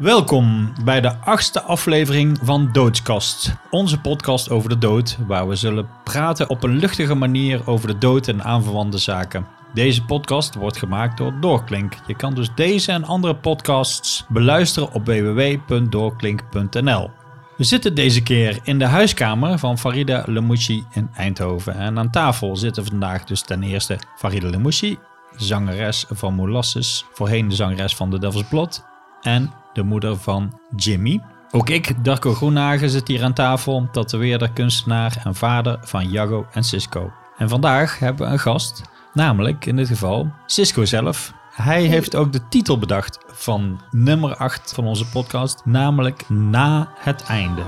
Welkom bij de achtste aflevering van Doodskast, onze podcast over de dood, waar we zullen praten op een luchtige manier over de dood en aanverwante zaken. Deze podcast wordt gemaakt door Doorklink. Je kan dus deze en andere podcasts beluisteren op www.doorklink.nl. We zitten deze keer in de huiskamer van Farida Lemouchi in Eindhoven. En aan tafel zitten vandaag dus ten eerste Farida Lemouchi, zangeres van Molasses, voorheen de zangeres van The Devil's Blood en de moeder van Jimmy. Ook ik, Darko Groenhagen, zit hier aan tafel, tatoeëerder, kunstenaar en vader van Jago en Cisco. En vandaag hebben we een gast, namelijk in dit geval Cisco zelf. Hij heeft ook de titel bedacht van nummer 8 van onze podcast, namelijk Na het einde.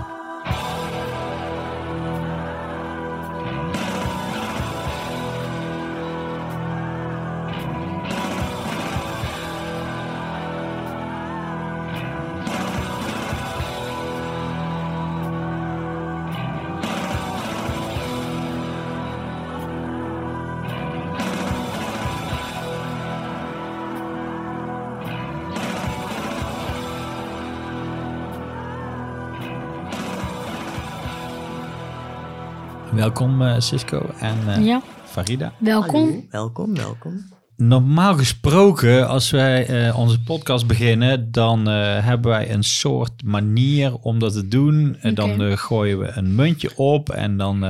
Welkom uh, Cisco en uh, ja. Farida. Welkom. Hallo, welkom, welkom. Normaal gesproken, als wij uh, onze podcast beginnen, dan hebben wij een soort manier om dat te doen. Okay. Dan gooien we een muntje op en dan...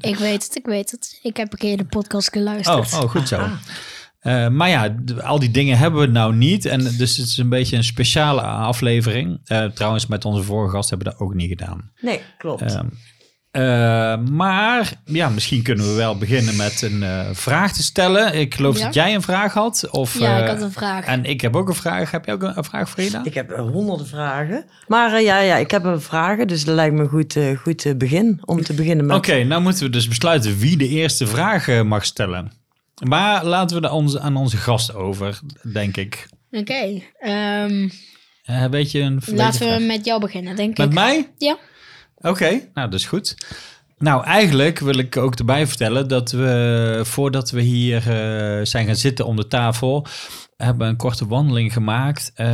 ik weet het, ik weet het. Ik heb een keer de podcast geluisterd. Oh, oh goed zo. Uh, maar ja, al die dingen hebben we nou niet. En dus het is een beetje een speciale aflevering. Uh, trouwens, met onze vorige gast hebben we dat ook niet gedaan. Nee, klopt. Uh, uh, maar ja, misschien kunnen we wel beginnen met een uh, vraag te stellen. Ik geloof ja. dat jij een vraag had. Of, ja, ik had een vraag. En ik heb ook een vraag. Heb jij ook een, een vraag, Frida? Ik heb honderden vragen. Maar ja, ja, ik heb een vragen. Dus dat lijkt me goed, goed begin om te beginnen met... Oké, okay, nou moeten we dus besluiten wie de eerste vraag mag stellen. Maar laten we onze, aan onze gast over, denk ik. Oké. Okay, um, uh, weet je een... Laten we met jou beginnen, denk met ik. Met mij? Ja. Oké, okay, nou dat is goed. Nou, eigenlijk wil ik ook erbij vertellen dat we voordat we hier uh, zijn gaan zitten om de tafel, hebben een korte wandeling gemaakt uh,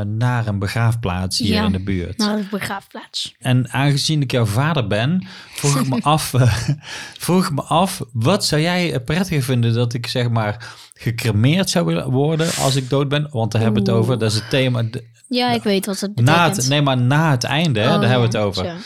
naar een begraafplaats hier ja, in de buurt. Naar een begraafplaats. En aangezien ik jouw vader ben, vroeg ik me af, uh, vroeg ik me af, wat zou jij prettiger vinden dat ik zeg maar gecremeerd zou willen worden als ik dood ben? Want daar hebben we het over. Dat is het thema. Ja, ik weet wat het betekent. Na het, nee, maar na het einde, oh, daar hebben we het over.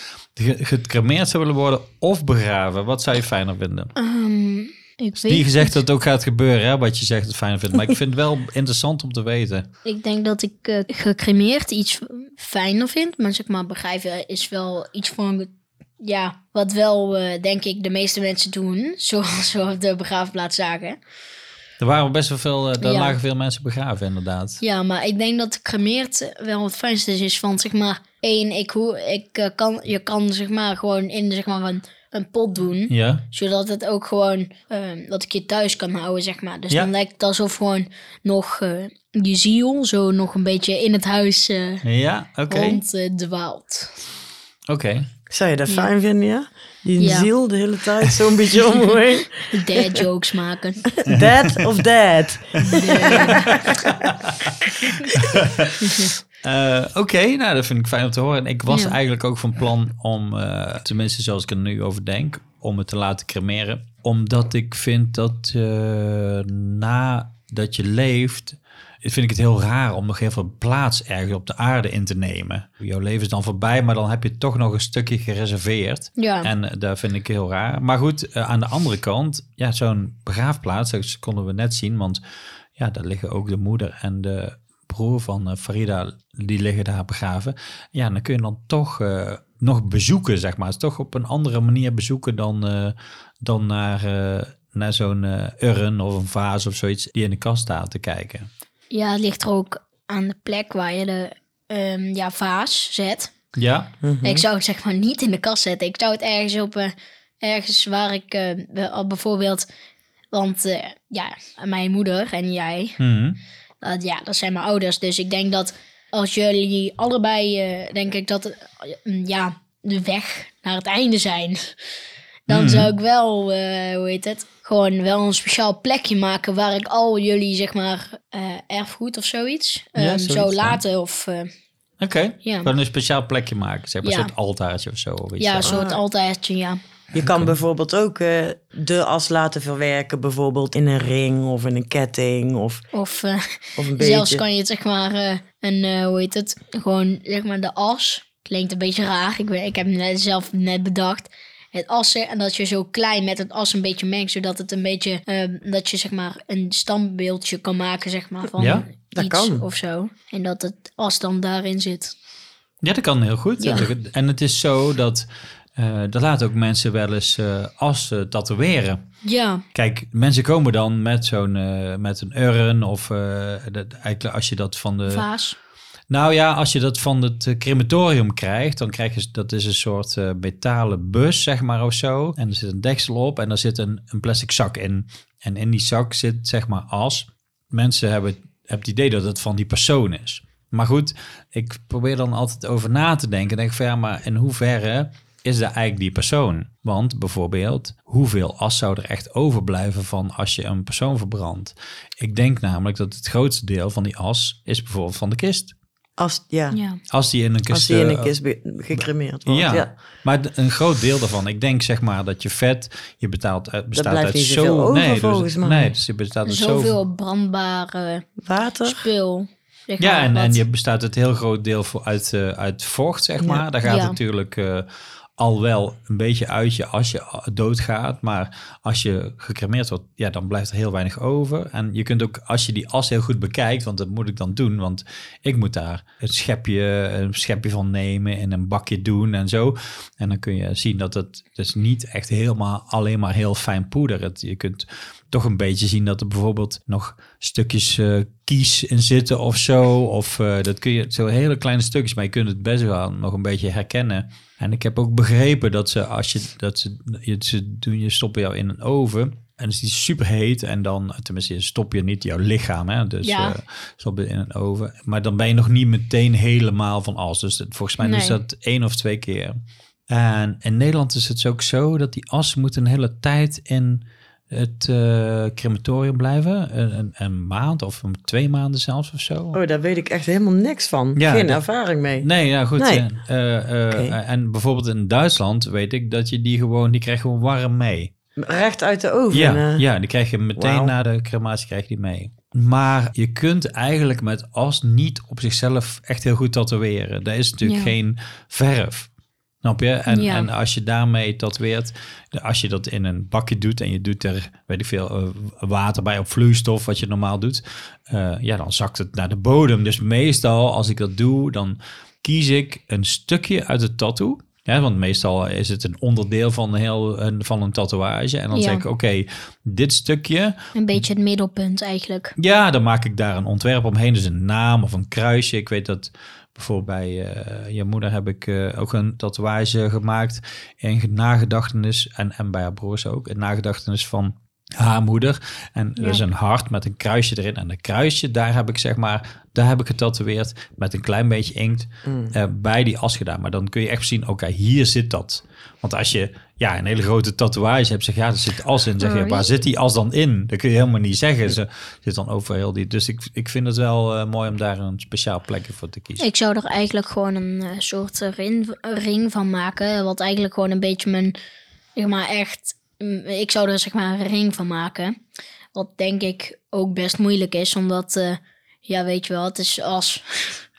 Gecremeerd zou willen worden of begraven? Wat zou je fijner vinden? Um, ik weet niet gezegd dat het ook gaat gebeuren, hè, wat je zegt het fijn vindt. Maar ik vind het wel interessant om te weten. Ik denk dat ik uh, gecremeerd iets fijner vind. Maar zeg maar, begraven is wel iets van... Ja, wat wel, uh, denk ik, de meeste mensen doen. Zoals we op de begraafplaats zagen. Er waren best wel veel, er ja. lagen veel mensen begraven inderdaad. Ja, maar ik denk dat gecremeerd wel het fijnste is van, zeg maar... Eén, ik, hoe, ik uh, kan, je kan zeg maar gewoon in zeg maar een, een pot doen. Ja. Zodat het ook gewoon, uh, dat ik je thuis kan houden, zeg maar. Dus ja. dan lijkt het alsof gewoon nog uh, je ziel zo nog een beetje in het huis ja, okay. ronddwaalt. Oké. Okay. Zou je dat fijn vinden, ja? Die ja. ziel de hele tijd zo'n beetje om me heen. Dad jokes maken. Dad of dad? Uh, Oké, okay, nou dat vind ik fijn om te horen. En ik was ja. eigenlijk ook van plan om, uh, tenminste zoals ik er nu over denk, om het te laten cremeren. Omdat ik vind dat uh, nadat je leeft, vind ik het heel raar om nog heel veel plaats ergens op de aarde in te nemen. Jouw leven is dan voorbij, maar dan heb je toch nog een stukje gereserveerd. Ja. En dat vind ik heel raar. Maar goed, aan de andere kant, ja, zo'n begraafplaats, dat konden we net zien, want ja, daar liggen ook de moeder en de broer van uh, Farida, die liggen daar begraven. Ja, dan kun je dan toch uh, nog bezoeken, zeg maar. Toch op een andere manier bezoeken dan, uh, dan naar, naar zo'n urn of een vaas of zoiets die in de kast staat te kijken. Ja, het ligt er ook aan de plek waar je de um, ja, vaas zet. Ja. Mhm. Ik zou het zeg maar niet in de kast zetten. Ik zou het ergens op, ergens waar ik bijvoorbeeld, want ja, mijn moeder en jij... Mm -hmm. Uh, ja, dat zijn mijn ouders. Dus ik denk dat als jullie allebei, uh, denk ik dat uh, ja, de weg naar het einde zijn. Dan Mhm. zou ik wel, uh, hoe heet het, gewoon wel een speciaal plekje maken waar ik al jullie, zeg maar, uh, erfgoed of zoiets, Ja, um, zoiets, zou ja. laten of uh, Oké. Ja. Gewoon een speciaal plekje maken. Zeg maar Ja. een soort altaartje of zo. Of iets Ja, een soort altaartje, ja. Je kan bijvoorbeeld ook eh, de as laten verwerken, bijvoorbeeld in een ring of in een ketting of, Of eh, of een beetje. zelfs kan je het, zeg maar, eh, een, eh, hoe heet het? Gewoon, zeg maar, de as. Klinkt een beetje raar. Ik, weet- ik heb net, zelf net bedacht. Het assen en dat je zo klein met het as een beetje mengt, zodat het een beetje, eh, dat je zeg maar een standbeeldje kan maken, zeg maar, van Ja, dat iets kan. of zo. En dat het as dan daarin zit. Ja, dat kan heel goed. Ja. En het is zo dat... eh dat laten ook mensen wel eens eh as eh, tatoeëren. Ja, Kijk, mensen komen dan met zo'n eh, met een urn of dat, eigenlijk als je dat van de vaas. Nou ja, als je dat van het crematorium krijgt, dan krijg je dat is een soort metalen bus, zeg maar of zo. En er zit een deksel op en daar zit een, een plastic zak in. En in die zak zit zeg maar as. Mensen hebben, hebben het idee dat het van die persoon is. Maar goed, ik probeer dan altijd over na te denken. Denk van ja, maar in hoeverre is dat eigenlijk die persoon? Want bijvoorbeeld, hoeveel as zou er echt overblijven van als je een persoon verbrandt? Ik denk namelijk dat het grootste deel van die as is bijvoorbeeld van de kist. Als, ja, Ja. Als die in een kist... als die in een eh, kist gecremeerd wordt. ja, Ja. maar een groot deel daarvan. Ik denk zeg maar dat je vet, je betaalt, uit- bestaat blijft uit niet zo... over, nee, dus, volgens mij. nee, dus je bestaat uit zoveel... Zoveel brandbare Water. spul. Zeg Ja, maar, en, en je bestaat het heel groot deel voor uit, eh, uit vocht, zeg Ja. maar. Daar gaat Ja. natuurlijk eh, al wel een beetje uit je als je doodgaat. Maar als je gecremeerd wordt, ja, dan blijft er heel weinig over. En je kunt ook, als je die as heel goed bekijkt, want dat moet ik dan doen. Want ik moet daar een schepje, een schepje van nemen en een bakje doen en zo. En dan kun je zien dat het dus niet echt helemaal alleen maar heel fijn poeder. Het, je kunt toch een beetje zien dat er bijvoorbeeld nog stukjes eh, kies in zitten of zo. Of eh, dat kun je, zo hele kleine stukjes, maar je kunt het best wel nog een beetje herkennen. En ik heb ook begrepen dat ze, als je, dat ze, je, ze doen, je stoppen jou in een oven. En is die super heet en dan, tenminste, stop je niet jouw lichaam, hè? dus Ja. eh, stop je in een oven. Maar dan ben je nog niet meteen helemaal van as. Dus volgens mij is dat één of twee keer. En in Nederland is het ook zo dat die as moet een hele tijd in het eh, crematorium blijven. Een, een, een maand of een, twee maanden zelfs of zo. Oh, daar weet ik echt helemaal niks van. Ja, Geen dat- ervaring mee. Nee, ja goed. Nee. eh, eh. En bijvoorbeeld in Duitsland weet ik dat je die gewoon, die krijg je gewoon warm mee. Recht uit de oven. Ja, ja, die krijg je meteen na de crematie krijg je die mee. Maar je kunt eigenlijk met as niet op zichzelf echt heel goed tatoeëren. Daar is natuurlijk Ja. geen verf. Snap je? En, Ja. en als je daarmee tatoeëert, als je dat in een bakje doet en je doet er, weet ik veel, eh, water bij op vloeistof, wat je normaal doet, eh, ja, dan zakt het naar de bodem. Dus meestal als ik dat doe, dan kies ik een stukje uit het tattoo. Ja, want meestal is het een onderdeel van, heel, een, van een tatoeage. En dan Ja. zeg ik, oké, dit stukje, Een beetje het middelpunt eigenlijk. ja, dan maak ik daar een ontwerp omheen. Dus een naam of een kruisje. Ik weet dat bijvoorbeeld bij eh, je moeder heb ik eh, ook een tatoeage gemaakt. In nagedachtenis, en, en bij haar broers ook, in nagedachtenis van haar moeder. En Ja. er is een hart met een kruisje erin. En dat kruisje, daar heb ik zeg maar, daar heb ik getatoeëerd met een klein beetje inkt Mm. eh, bij die as gedaan. Maar dan kun je echt zien, oké, hier zit dat. Want als je ja, een hele grote tatoeage hebt, zeg ja, er zit as in. Zeg je, Oh, waar zit die as dan in? Dat kun je helemaal niet zeggen. Ze zit dan over heel die. Dus ik, ik vind het wel eh, mooi om daar een speciaal plekje voor te kiezen. Ik zou er eigenlijk gewoon een eh, soort ring, ring van maken. Wat eigenlijk gewoon een beetje mijn, zeg maar echt, ik zou er zeg maar een ring van maken. Wat denk ik ook best moeilijk is, omdat, eh, ja weet je wel, het is als,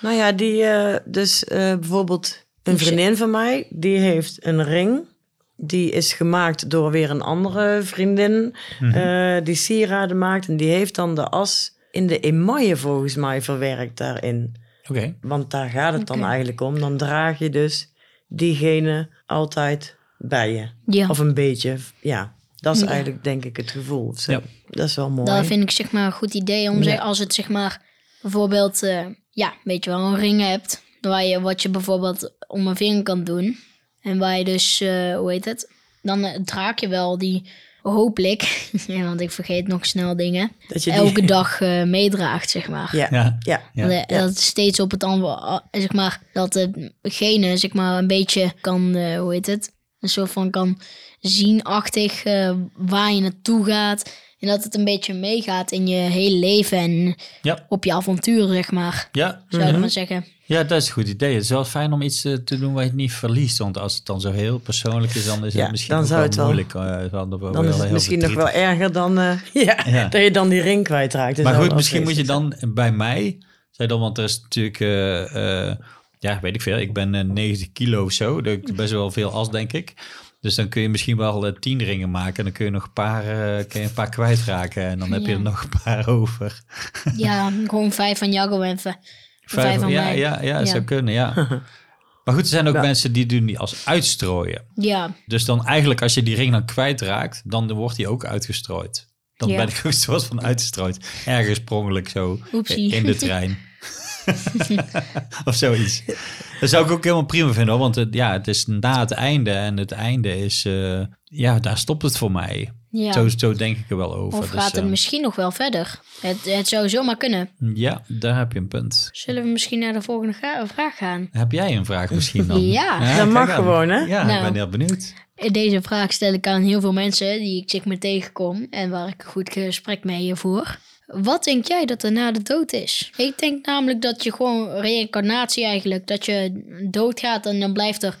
Nou ja, die, eh, dus eh, bijvoorbeeld een vriendin van mij, die heeft een ring. Die is gemaakt door weer een andere vriendin eh, die sieraden maakt. En die heeft dan de as in de emaille volgens mij verwerkt daarin. Oké. Want daar gaat het dan eigenlijk om. Dan draag je dus diegene altijd bij je. ja, Of een beetje, ja. Dat is Ja. eigenlijk denk ik het gevoel. of zo. Ja. Dat is wel mooi. dat vind ik zeg maar een goed idee. Om Ja. ze- als het zeg maar bijvoorbeeld, eh, ja, weet je wel, een ring hebt. Waar je, wat je bijvoorbeeld om een vinger kan doen. En waar je dus, eh, hoe heet het? Dan eh, draag je wel die, hopelijk, ja, want ik vergeet nog snel dingen, dat je die... elke dag eh, meedraagt, zeg maar. Ja, ja. Ja. ja. Ja. Dat, dat het steeds op het andere, zeg maar, dat degene, zeg maar, een beetje kan, eh, hoe heet het? Een soort van kan zienachtig eh, waar je naartoe gaat. En dat het een beetje meegaat in je hele leven en Ja, op je avonturen, zeg maar. ja. Zou je maar zeggen. Ja, dat is een goed idee. Het is wel fijn om iets eh, te doen waar je het niet verliest. Want als het dan zo heel persoonlijk is, dan is het misschien dan zou wel het wel- moeilijk. eh, dan is het heel misschien nog wel erger dan eh, ja, Ja. dat je dan die ring kwijtraakt. Maar goed, misschien moet je dan bij mij, zei dan, want er is natuurlijk, eh, eh, ja, weet ik veel, ik ben eh, 90 kilo of zo, dat is best wel veel as, denk ik. Dus dan kun je misschien wel eh, tien ringen maken en dan kun je nog een paar, eh, kun je een paar kwijtraken en dan heb je Ja. er nog een paar over. Ja, gewoon vijf van Jaggo en vijf, Vijf, van ja, mij. ja, ja, dat Ja. zou kunnen, ja. Maar goed, er zijn ook Ja. mensen die doen die als uitstrooien. Ja, Dus dan eigenlijk als je die ring dan kwijtraakt, dan wordt die ook uitgestrooid. Dan Ja. ben ik ook soort van uitgestrooid. Ergens sprongelijk zo Oepsie. in de trein. of zoiets. Dat zou ik ook helemaal prima vinden hoor. Want het, ja, het is na het einde. En het einde is, eh, ja, daar stopt het voor mij. ja. Zo, zo denk ik er wel over. of Dus, gaat het eh, misschien nog wel verder? Het, het zou zomaar kunnen. Ja, daar heb je een punt. Zullen we misschien naar de volgende ga- vraag gaan? Heb jij een vraag misschien dan? Ja. Dat kijk mag aan. gewoon, hè? Ja, ik Nou. ben heel benieuwd. Deze vraag stel ik aan heel veel mensen die ik zeg me tegenkom en waar ik een goed gesprek mee voer. Wat denk jij dat er na de dood is? Ik denk namelijk dat je gewoon reïncarnatie eigenlijk, dat je doodgaat en dan blijft er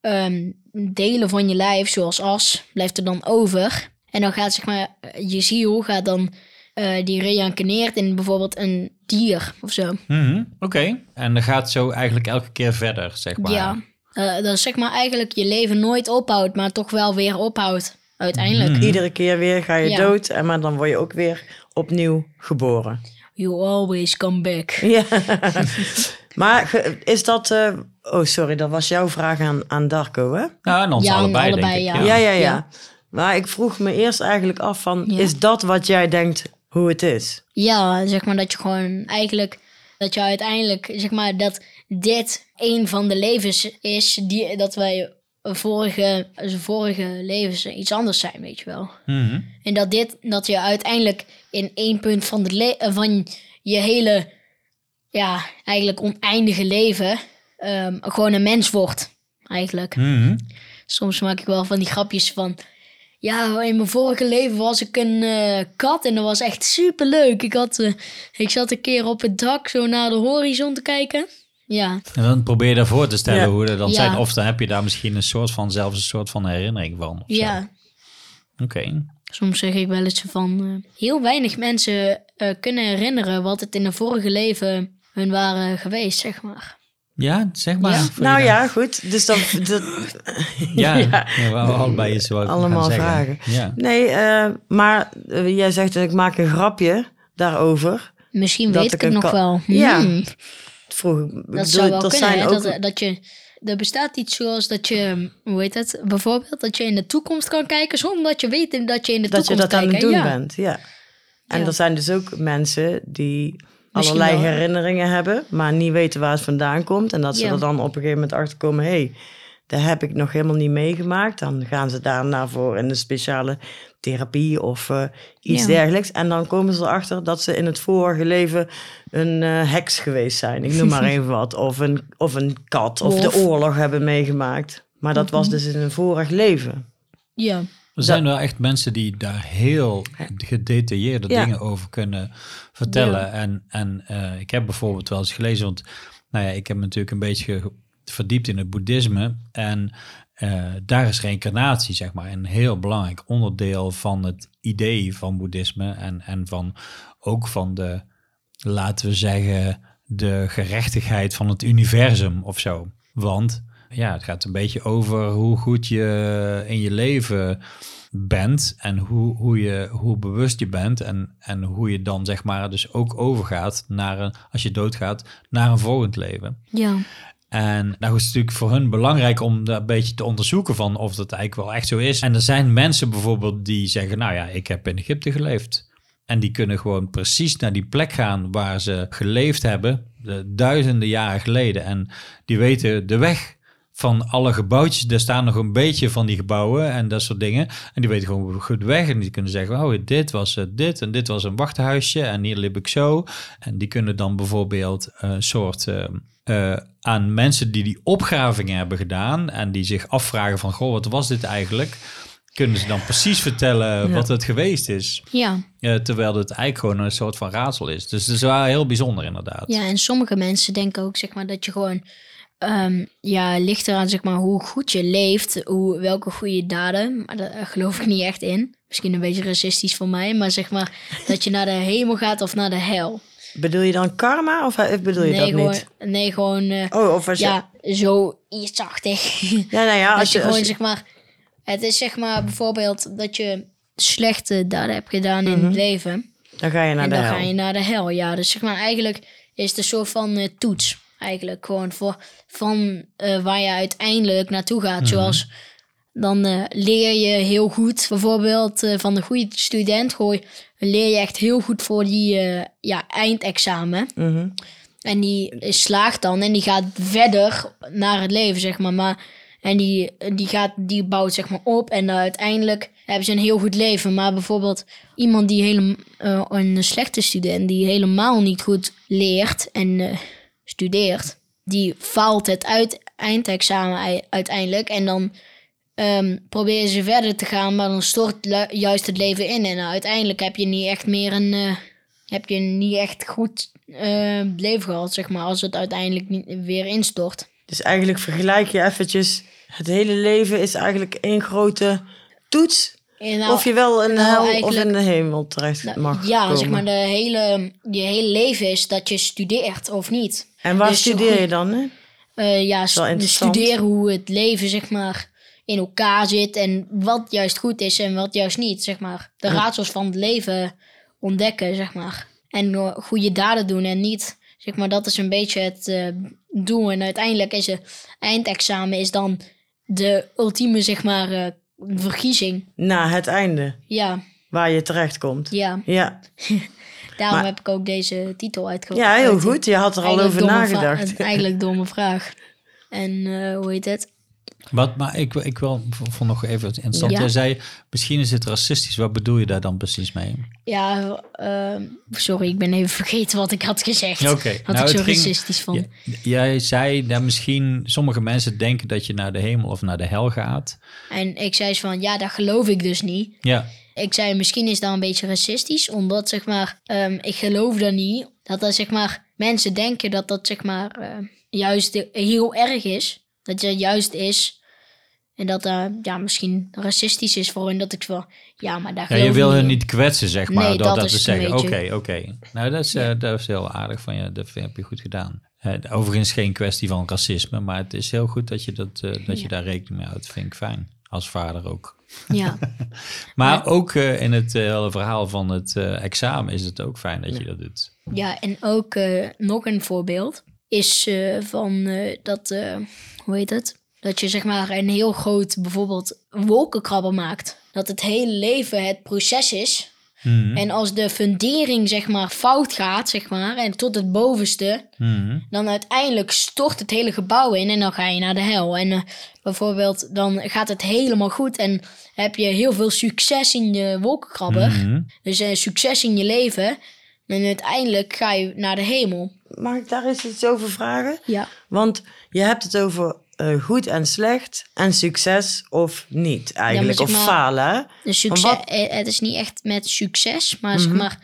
ehm, delen van je lijf, zoals as, blijft er dan over. En dan gaat zeg maar, je ziel gaat dan, eh, die reïncarneert in bijvoorbeeld een dier of zo. Mhm, Oké. En dan gaat zo eigenlijk elke keer verder, zeg maar. Ja, eh, dat zeg maar eigenlijk je leven nooit ophoudt, maar toch wel weer ophoudt uiteindelijk. Mhm. Iedere keer weer ga je Ja. dood, en maar dan word je ook weer opnieuw geboren. You always come back. Ja. maar is dat... eh, oh, sorry, dat was jouw vraag aan, aan Darko, hè? Nou, en ons Ja, allebei, allebei, denk ik. ja. Ja, ja, ja. Ja. Maar ik vroeg me eerst eigenlijk af van... Ja. Is dat wat jij denkt hoe het is? Ja, zeg maar dat je gewoon eigenlijk, dat je uiteindelijk, zeg maar dat dit een van de levens is, die, dat wij vorige, vorige levens iets anders zijn, weet je wel. Mhm. En dat dit, dat je uiteindelijk in één punt van, de eh, van je hele, ja, eigenlijk oneindige leven, ehm, gewoon een mens wordt, eigenlijk. Mhm. Soms maak ik wel van die grapjes van. Ja, in mijn vorige leven was ik een eh, kat en dat was echt super leuk. Ik, had, eh, ik zat een keer op het dak zo naar de horizon te kijken. Ja, En dan probeer je daarvoor te stellen Ja. hoe dat dan Ja. zijn. Of dan heb je daar misschien een soort van, zelfs een soort van herinnering van. ja. Oké. Soms zeg ik wel eens van. eh, heel weinig mensen eh, kunnen herinneren wat het in een vorige leven hun waren geweest, zeg maar. Ja, zeg maar. Ja. Je Nou ja, goed. Dus dat... dat Ja, Ja. ja. we allebei iets wat ik Allemaal vragen. Ja. nee, eh, maar jij zegt dat ik maak een grapje daarover. Misschien Dat weet ik ik het nog wel. Ja. Hmm. Vroeg, Dat zou wel er kunnen, zijn hè? ook- Dat, dat je... Er bestaat iets zoals dat je, hoe heet het, bijvoorbeeld dat je in de toekomst kan kijken zonder dat je weet dat je in de dat je toekomst dat aan het doen ja. bent. Ja. En Ja. er zijn dus ook mensen die Misschien allerlei wel. herinneringen hebben, maar niet weten waar het vandaan komt. En dat ze Ja. er dan op een gegeven moment achter komen: hé, hey, dat heb ik nog helemaal niet meegemaakt. Dan gaan ze daarna voor in een speciale therapie of eh, iets Ja. dergelijks. En dan komen ze erachter dat ze in het vorige leven een eh, heks geweest zijn. Ik noem maar even wat. Of een, of een kat. Of de oorlog hebben meegemaakt. Maar dat was dus in een vorig leven. Ja, Er zijn wel echt mensen die daar heel gedetailleerde Ja. dingen over kunnen vertellen. En, en eh, ik heb bijvoorbeeld wel eens gelezen, want nou ja, ik heb me natuurlijk een beetje verdiept in het boeddhisme. En eh, daar is reïncarnatie, zeg maar, een heel belangrijk onderdeel van het idee van boeddhisme. En, en van ook van de, laten we zeggen, de gerechtigheid van het universum of zo. Want ja, het gaat een beetje over hoe goed je in je leven bent en hoe, hoe, je, hoe bewust je bent en, en hoe je dan zeg maar dus ook overgaat naar een, als je doodgaat, naar een volgend leven. ja, En nou is natuurlijk voor hun belangrijk om dat een beetje te onderzoeken van of dat eigenlijk wel echt zo is. En er zijn mensen bijvoorbeeld die zeggen, nou ja, ik heb in Egypte geleefd. En die kunnen gewoon precies naar die plek gaan waar ze geleefd hebben, de duizenden jaren geleden. En die weten de weg van alle gebouwtjes. Er staan nog een beetje van die gebouwen en dat soort dingen. En die weten gewoon goed weg. En die kunnen zeggen, oh, dit was dit en dit was een wachthuisje en hier liep ik zo. En die kunnen dan bijvoorbeeld een soort... eh, eh, aan mensen die die opgravingen hebben gedaan en die zich afvragen van, goh, wat was dit eigenlijk? kunnen ze dan precies vertellen wat het geweest is. Ja. Eh, terwijl het eigenlijk gewoon een soort van raadsel is. Dus het is wel heel bijzonder inderdaad. ja, en sommige mensen denken ook zeg maar, dat je gewoon... ehm, ja, ligt eraan zeg maar, hoe goed je leeft, hoe, welke goede daden. Maar daar geloof ik niet echt in. Misschien een beetje racistisch van mij. Maar zeg maar dat je naar de hemel gaat of naar de hel. Bedoel je dan karma of of bedoel je nee, dat gewoon, niet? nee, gewoon... eh, Oh, of als je... ja, zo ietsachtig. Ja, nou ja, als je gewoon Als je zeg maar... Het is zeg maar bijvoorbeeld dat je slechte daden hebt gedaan in Mhm. het leven. dan ga je naar en de dan hel. ga je naar de hel. Ja, dus zeg maar eigenlijk is het een soort van eh, toets. Eigenlijk gewoon voor van eh, waar je uiteindelijk naartoe gaat. Zoals dan eh, leer je heel goed, bijvoorbeeld eh, van de goede student, gooi, leer je echt heel goed voor die eh, ja, eindexamen. Mhm. En die slaagt dan en die gaat verder naar het leven, zeg maar. maar en die, die, gaat, die bouwt zeg maar op en uiteindelijk hebben ze een heel goed leven. Maar bijvoorbeeld iemand die helemaal, eh, een slechte student die helemaal niet goed leert en studeert, die faalt het uit, eindexamen ei- uiteindelijk. En dan ehm proberen ze verder te gaan, maar dan stort juist het leven in. En uiteindelijk heb je niet echt meer een... eh, heb je niet echt goed eh, leven gehad, zeg maar, als het uiteindelijk niet weer instort. Dus eigenlijk vergelijk je eventjes... Het hele leven is eigenlijk één grote toets. Nou- of je wel in de nou, hel of in de hemel terecht nou, mag ja, komen. zeg maar, de hele, je hele leven is dat je studeert of niet. En waar dus studeer je dan? Hè? Eh, ja, st- dus studeren hoe het leven, zeg maar, in elkaar zit en wat juist goed is en wat juist niet, zeg maar. De raadsels van het leven ontdekken, zeg maar. En goede daden doen en niet, zeg maar, dat is een beetje het eh, doel. En uiteindelijk is het eindexamen is dan de ultieme, zeg maar, eh, verkiezing. Na het einde, Ja, waar je terecht komt. ja. Ja, Daarom Maar- heb ik ook deze titel uitgevoerd. ja heel goed. Je had er al over nagedacht. Eigenlijk domme vraag. En eh, hoe heet het? Wat, maar ik, ik wil nog even interessant. Ja. Jij zei, misschien is het racistisch. Wat bedoel je daar dan precies mee? Ja, ehm, sorry, ik ben even vergeten wat ik had gezegd. Oké, Wat nou, ik zo ging- racistisch vond. Ja, jij zei dat misschien sommige mensen denken dat je naar de hemel of naar de hel gaat. En ik zei zo van, ja, dat geloof ik dus niet. Ja, Ik zei, misschien is dat een beetje racistisch, omdat zeg maar, ehm, ik geloof dat niet. Dat dat zeg maar, mensen denken dat dat zeg maar eh, juist de- heel erg is. Dat dat juist is. En dat dat ja, misschien racistisch is voor hen. Dat ik van, ja, maar daar ja je wil hun niet kwetsen, zeg maar, Nee, door dat dat, te het zeggen. Oké, oké. Nou, dat is, eh, dat is heel aardig van je. Dat heb je goed gedaan. Eh, overigens geen kwestie van racisme, maar het is heel goed dat je, dat, eh, dat je daar rekening mee houdt. Vind ik fijn. Als vader ook. Ja, Maar ook eh, in het eh, hele verhaal van het eh, examen is het ook fijn dat je dat doet. ja, en ook eh, nog een voorbeeld is eh, van eh, dat, eh, hoe heet het? Dat je zeg maar een heel groot bijvoorbeeld wolkenkrabber maakt. Dat het hele leven het proces is. Mhm. En als de fundering zeg maar fout gaat, zeg maar, en tot het bovenste, Mhm. dan uiteindelijk stort het hele gebouw in en dan ga je naar de hel. En bijvoorbeeld dan gaat het helemaal goed en heb je heel veel succes in je wolkenkrabber. Mhm. Dus succes in je leven. En uiteindelijk ga je naar de hemel. Mag ik daar eens iets over vragen? Ja. Want je hebt het over eh, goed en slecht en succes of niet eigenlijk. zeg of falen. hè? Dus succes, eh, het is niet echt met succes, maar zeg Mhm. maar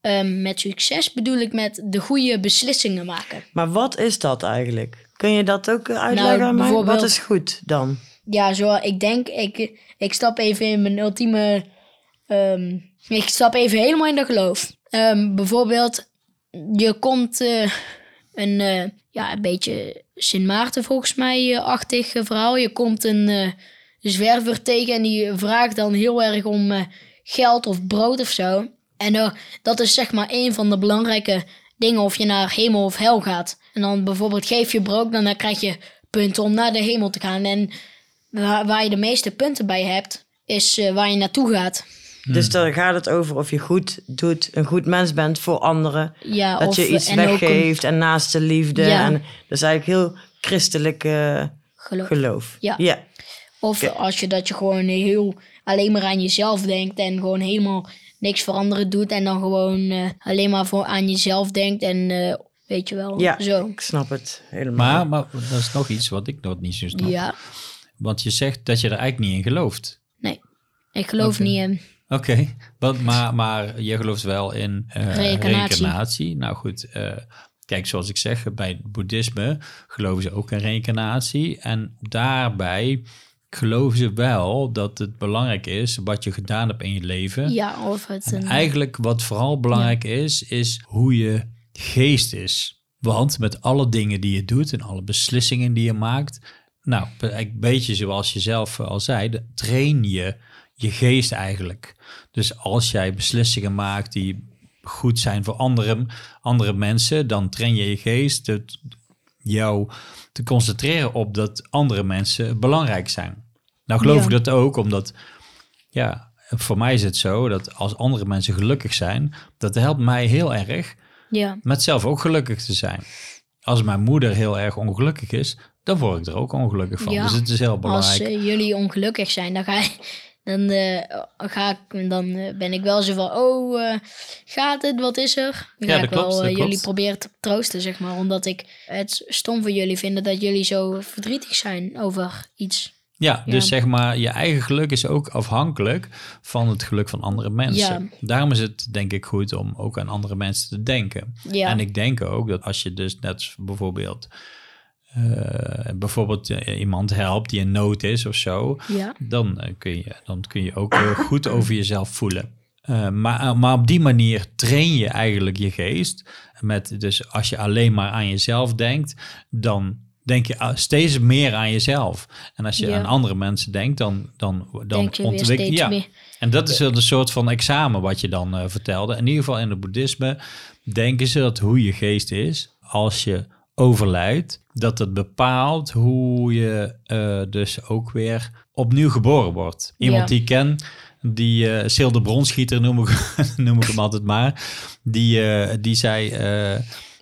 ehm, met succes bedoel ik met de goede beslissingen maken. Maar wat is dat eigenlijk? Kun je dat ook eh, uitleggen Nou, aan mij? Wat bijvoorbeeld- is goed dan? Ja, zo, ik denk, ik, ik stap even in mijn ultieme. ehm, ik stap even helemaal in de geloof. Ehm, bijvoorbeeld, je komt eh, een, eh, ja, een beetje Sint Maarten volgens mij eh, verhaal. Je komt een zwerver tegen en die vraagt dan heel erg om geld of brood of zo. En dat is zeg maar een van de belangrijke dingen of je naar hemel of hel gaat. En dan bijvoorbeeld geef je brood, dan, krijg je punten om naar de hemel te gaan. En waar, waar je de meeste punten bij hebt, is waar je naartoe gaat. Dus dan gaat het over of je goed doet, een goed mens bent voor anderen. Ja, dat of, je iets en ook een weggeeft en naast de liefde. Ja. En dat is eigenlijk heel christelijk geloof. geloof. Ja. ja. Of als je dat je gewoon heel alleen maar aan jezelf denkt en gewoon helemaal niks voor anderen doet en dan gewoon eh, alleen maar voor aan jezelf denkt en eh, weet je wel, Ja. zo. Ik snap het helemaal. Maar, maar dat is nog iets wat ik nog niet zo snap. Ja, Want je zegt dat je er eigenlijk niet in gelooft. nee. Ik geloof niet in. Oké, want maar, maar je gelooft wel in eh, Reïncarnatie. reïncarnatie. Nou goed, eh, kijk, zoals ik zeg, bij het boeddhisme geloven ze ook in reïncarnatie. En daarbij geloven ze wel dat het belangrijk is wat je gedaan hebt in je leven. Ja, of het een... eigenlijk wat vooral belangrijk is, is hoe je geest is. Want met alle dingen die je doet en alle beslissingen die je maakt, nou, een beetje zoals je zelf al zei, train je je geest eigenlijk. Dus als jij beslissingen maakt die goed zijn voor andere, andere mensen, dan train je je geest het, jou te concentreren op dat andere mensen belangrijk zijn. Nou geloof Ja. ik dat ook, omdat ja, voor mij is het zo dat als andere mensen gelukkig zijn, dat helpt mij heel erg Ja, met zelf ook gelukkig te zijn. Als mijn moeder heel erg ongelukkig is, dan word ik er ook ongelukkig van. Ja. Dus het is heel als belangrijk. eh, jullie ongelukkig zijn, dan ga ik... Dan, eh, ga ik, dan eh, ben ik wel zo van, oh, eh, gaat het? Wat is er? Dan Ja, ga ik wel klopt, eh, jullie klopt. proberen te troosten, zeg maar. Omdat ik het stom voor jullie vind dat jullie zo verdrietig zijn over iets. Ja, dus Ja. zeg maar, je eigen geluk is ook afhankelijk van het geluk van andere mensen. Ja. Daarom is het denk ik goed om ook aan andere mensen te denken. Ja, En ik denk ook dat als je dus net bijvoorbeeld, eh, bijvoorbeeld iemand helpt die in nood is of zo, ja, dan, eh, kun, je, dan kun je ook goed over jezelf voelen. Eh, maar, maar op die manier train je eigenlijk je geest. Met, dus als je alleen maar aan jezelf denkt, dan denk je ah, steeds meer aan jezelf. En als je Ja. aan andere mensen denkt, dan, dan, dan denk je ja. meer. En dat is een soort van examen wat je dan eh, vertelde. In ieder geval in het boeddhisme denken ze dat hoe je geest is als je overlijdt, dat het bepaalt hoe je eh, dus ook weer opnieuw geboren wordt. Iemand Ja. die ik ken, die uh, Sil de Bronschieter noem ik, noem ik hem altijd maar, die, eh, die zei... eh,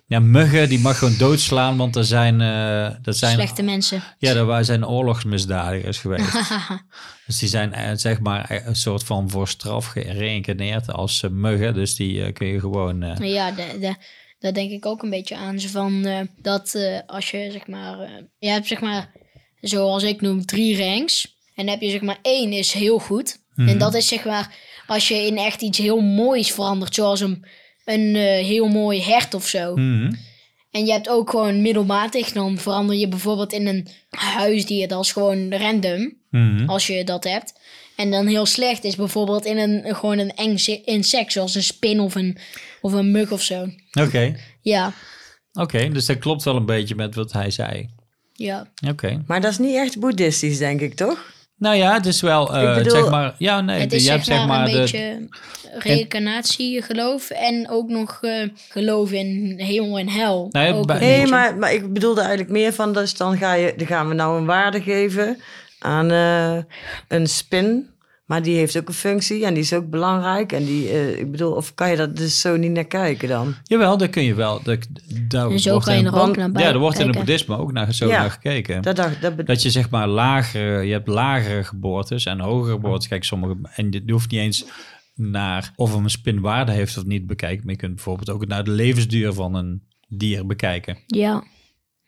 ja, muggen die mag gewoon doodslaan, want er zijn, eh dat zijn slechte mensen. ja, er waren- zijn oorlogsmisdadigers geweest. dus die zijn eh, zeg maar eh, een soort van voor straf gereïncarneerd als eh, muggen. Dus die eh, kun je gewoon... eh, Ja, de, de, daar denk ik ook een beetje aan. Zo van eh, dat eh, als je zeg maar, eh, je hebt zeg maar, zoals ik noem, drie ranks. En dan heb je zeg maar één is heel goed. Mhm. En dat is zeg maar, als je in echt iets heel moois verandert, zoals een, een heel mooi hert of zo. mhm. En je hebt ook gewoon middelmatig, dan verander je bijvoorbeeld in een huisdier, dat is gewoon random, Mhm. als je dat hebt. En dan heel slecht is bijvoorbeeld in een, gewoon een eng insect, zoals een spin of een, of een mug of zo. Oké, Ja, oké. dus dat klopt wel een beetje met wat hij zei. ja. Oké. Maar dat is niet echt boeddhistisch, denk ik, toch? Nou ja, het is wel, eh, bedoel- zeg maar... Ja, nee, Het is je zeg hebt zeg maar, maar een de... beetje reïncarnatie geloof en ook nog eh, geloof in hemel en hel. Nee, beetje. maar, maar ik bedoelde eigenlijk meer van... Dus dan, ga je, dan gaan we nou een waarde geven aan eh, een spin... Maar die heeft ook een functie en die is ook belangrijk. En die, eh, ik bedoel, of kan je dat dus zo niet naar kijken dan? Jawel, daar kun je wel. Dat, daar En zo wordt kan je in- er ook naar bij Ja, er wordt in het boeddhisme ook naar, zo Ja. naar gekeken. Dat, dacht, dat, be- Dat je zeg maar lagere, je hebt lagere geboortes en hogere geboortes. Kijk, sommige, en je hoeft niet eens naar of een spin waarde heeft of niet bekijken. Maar je kunt bijvoorbeeld ook naar de levensduur van een dier bekijken. Ja.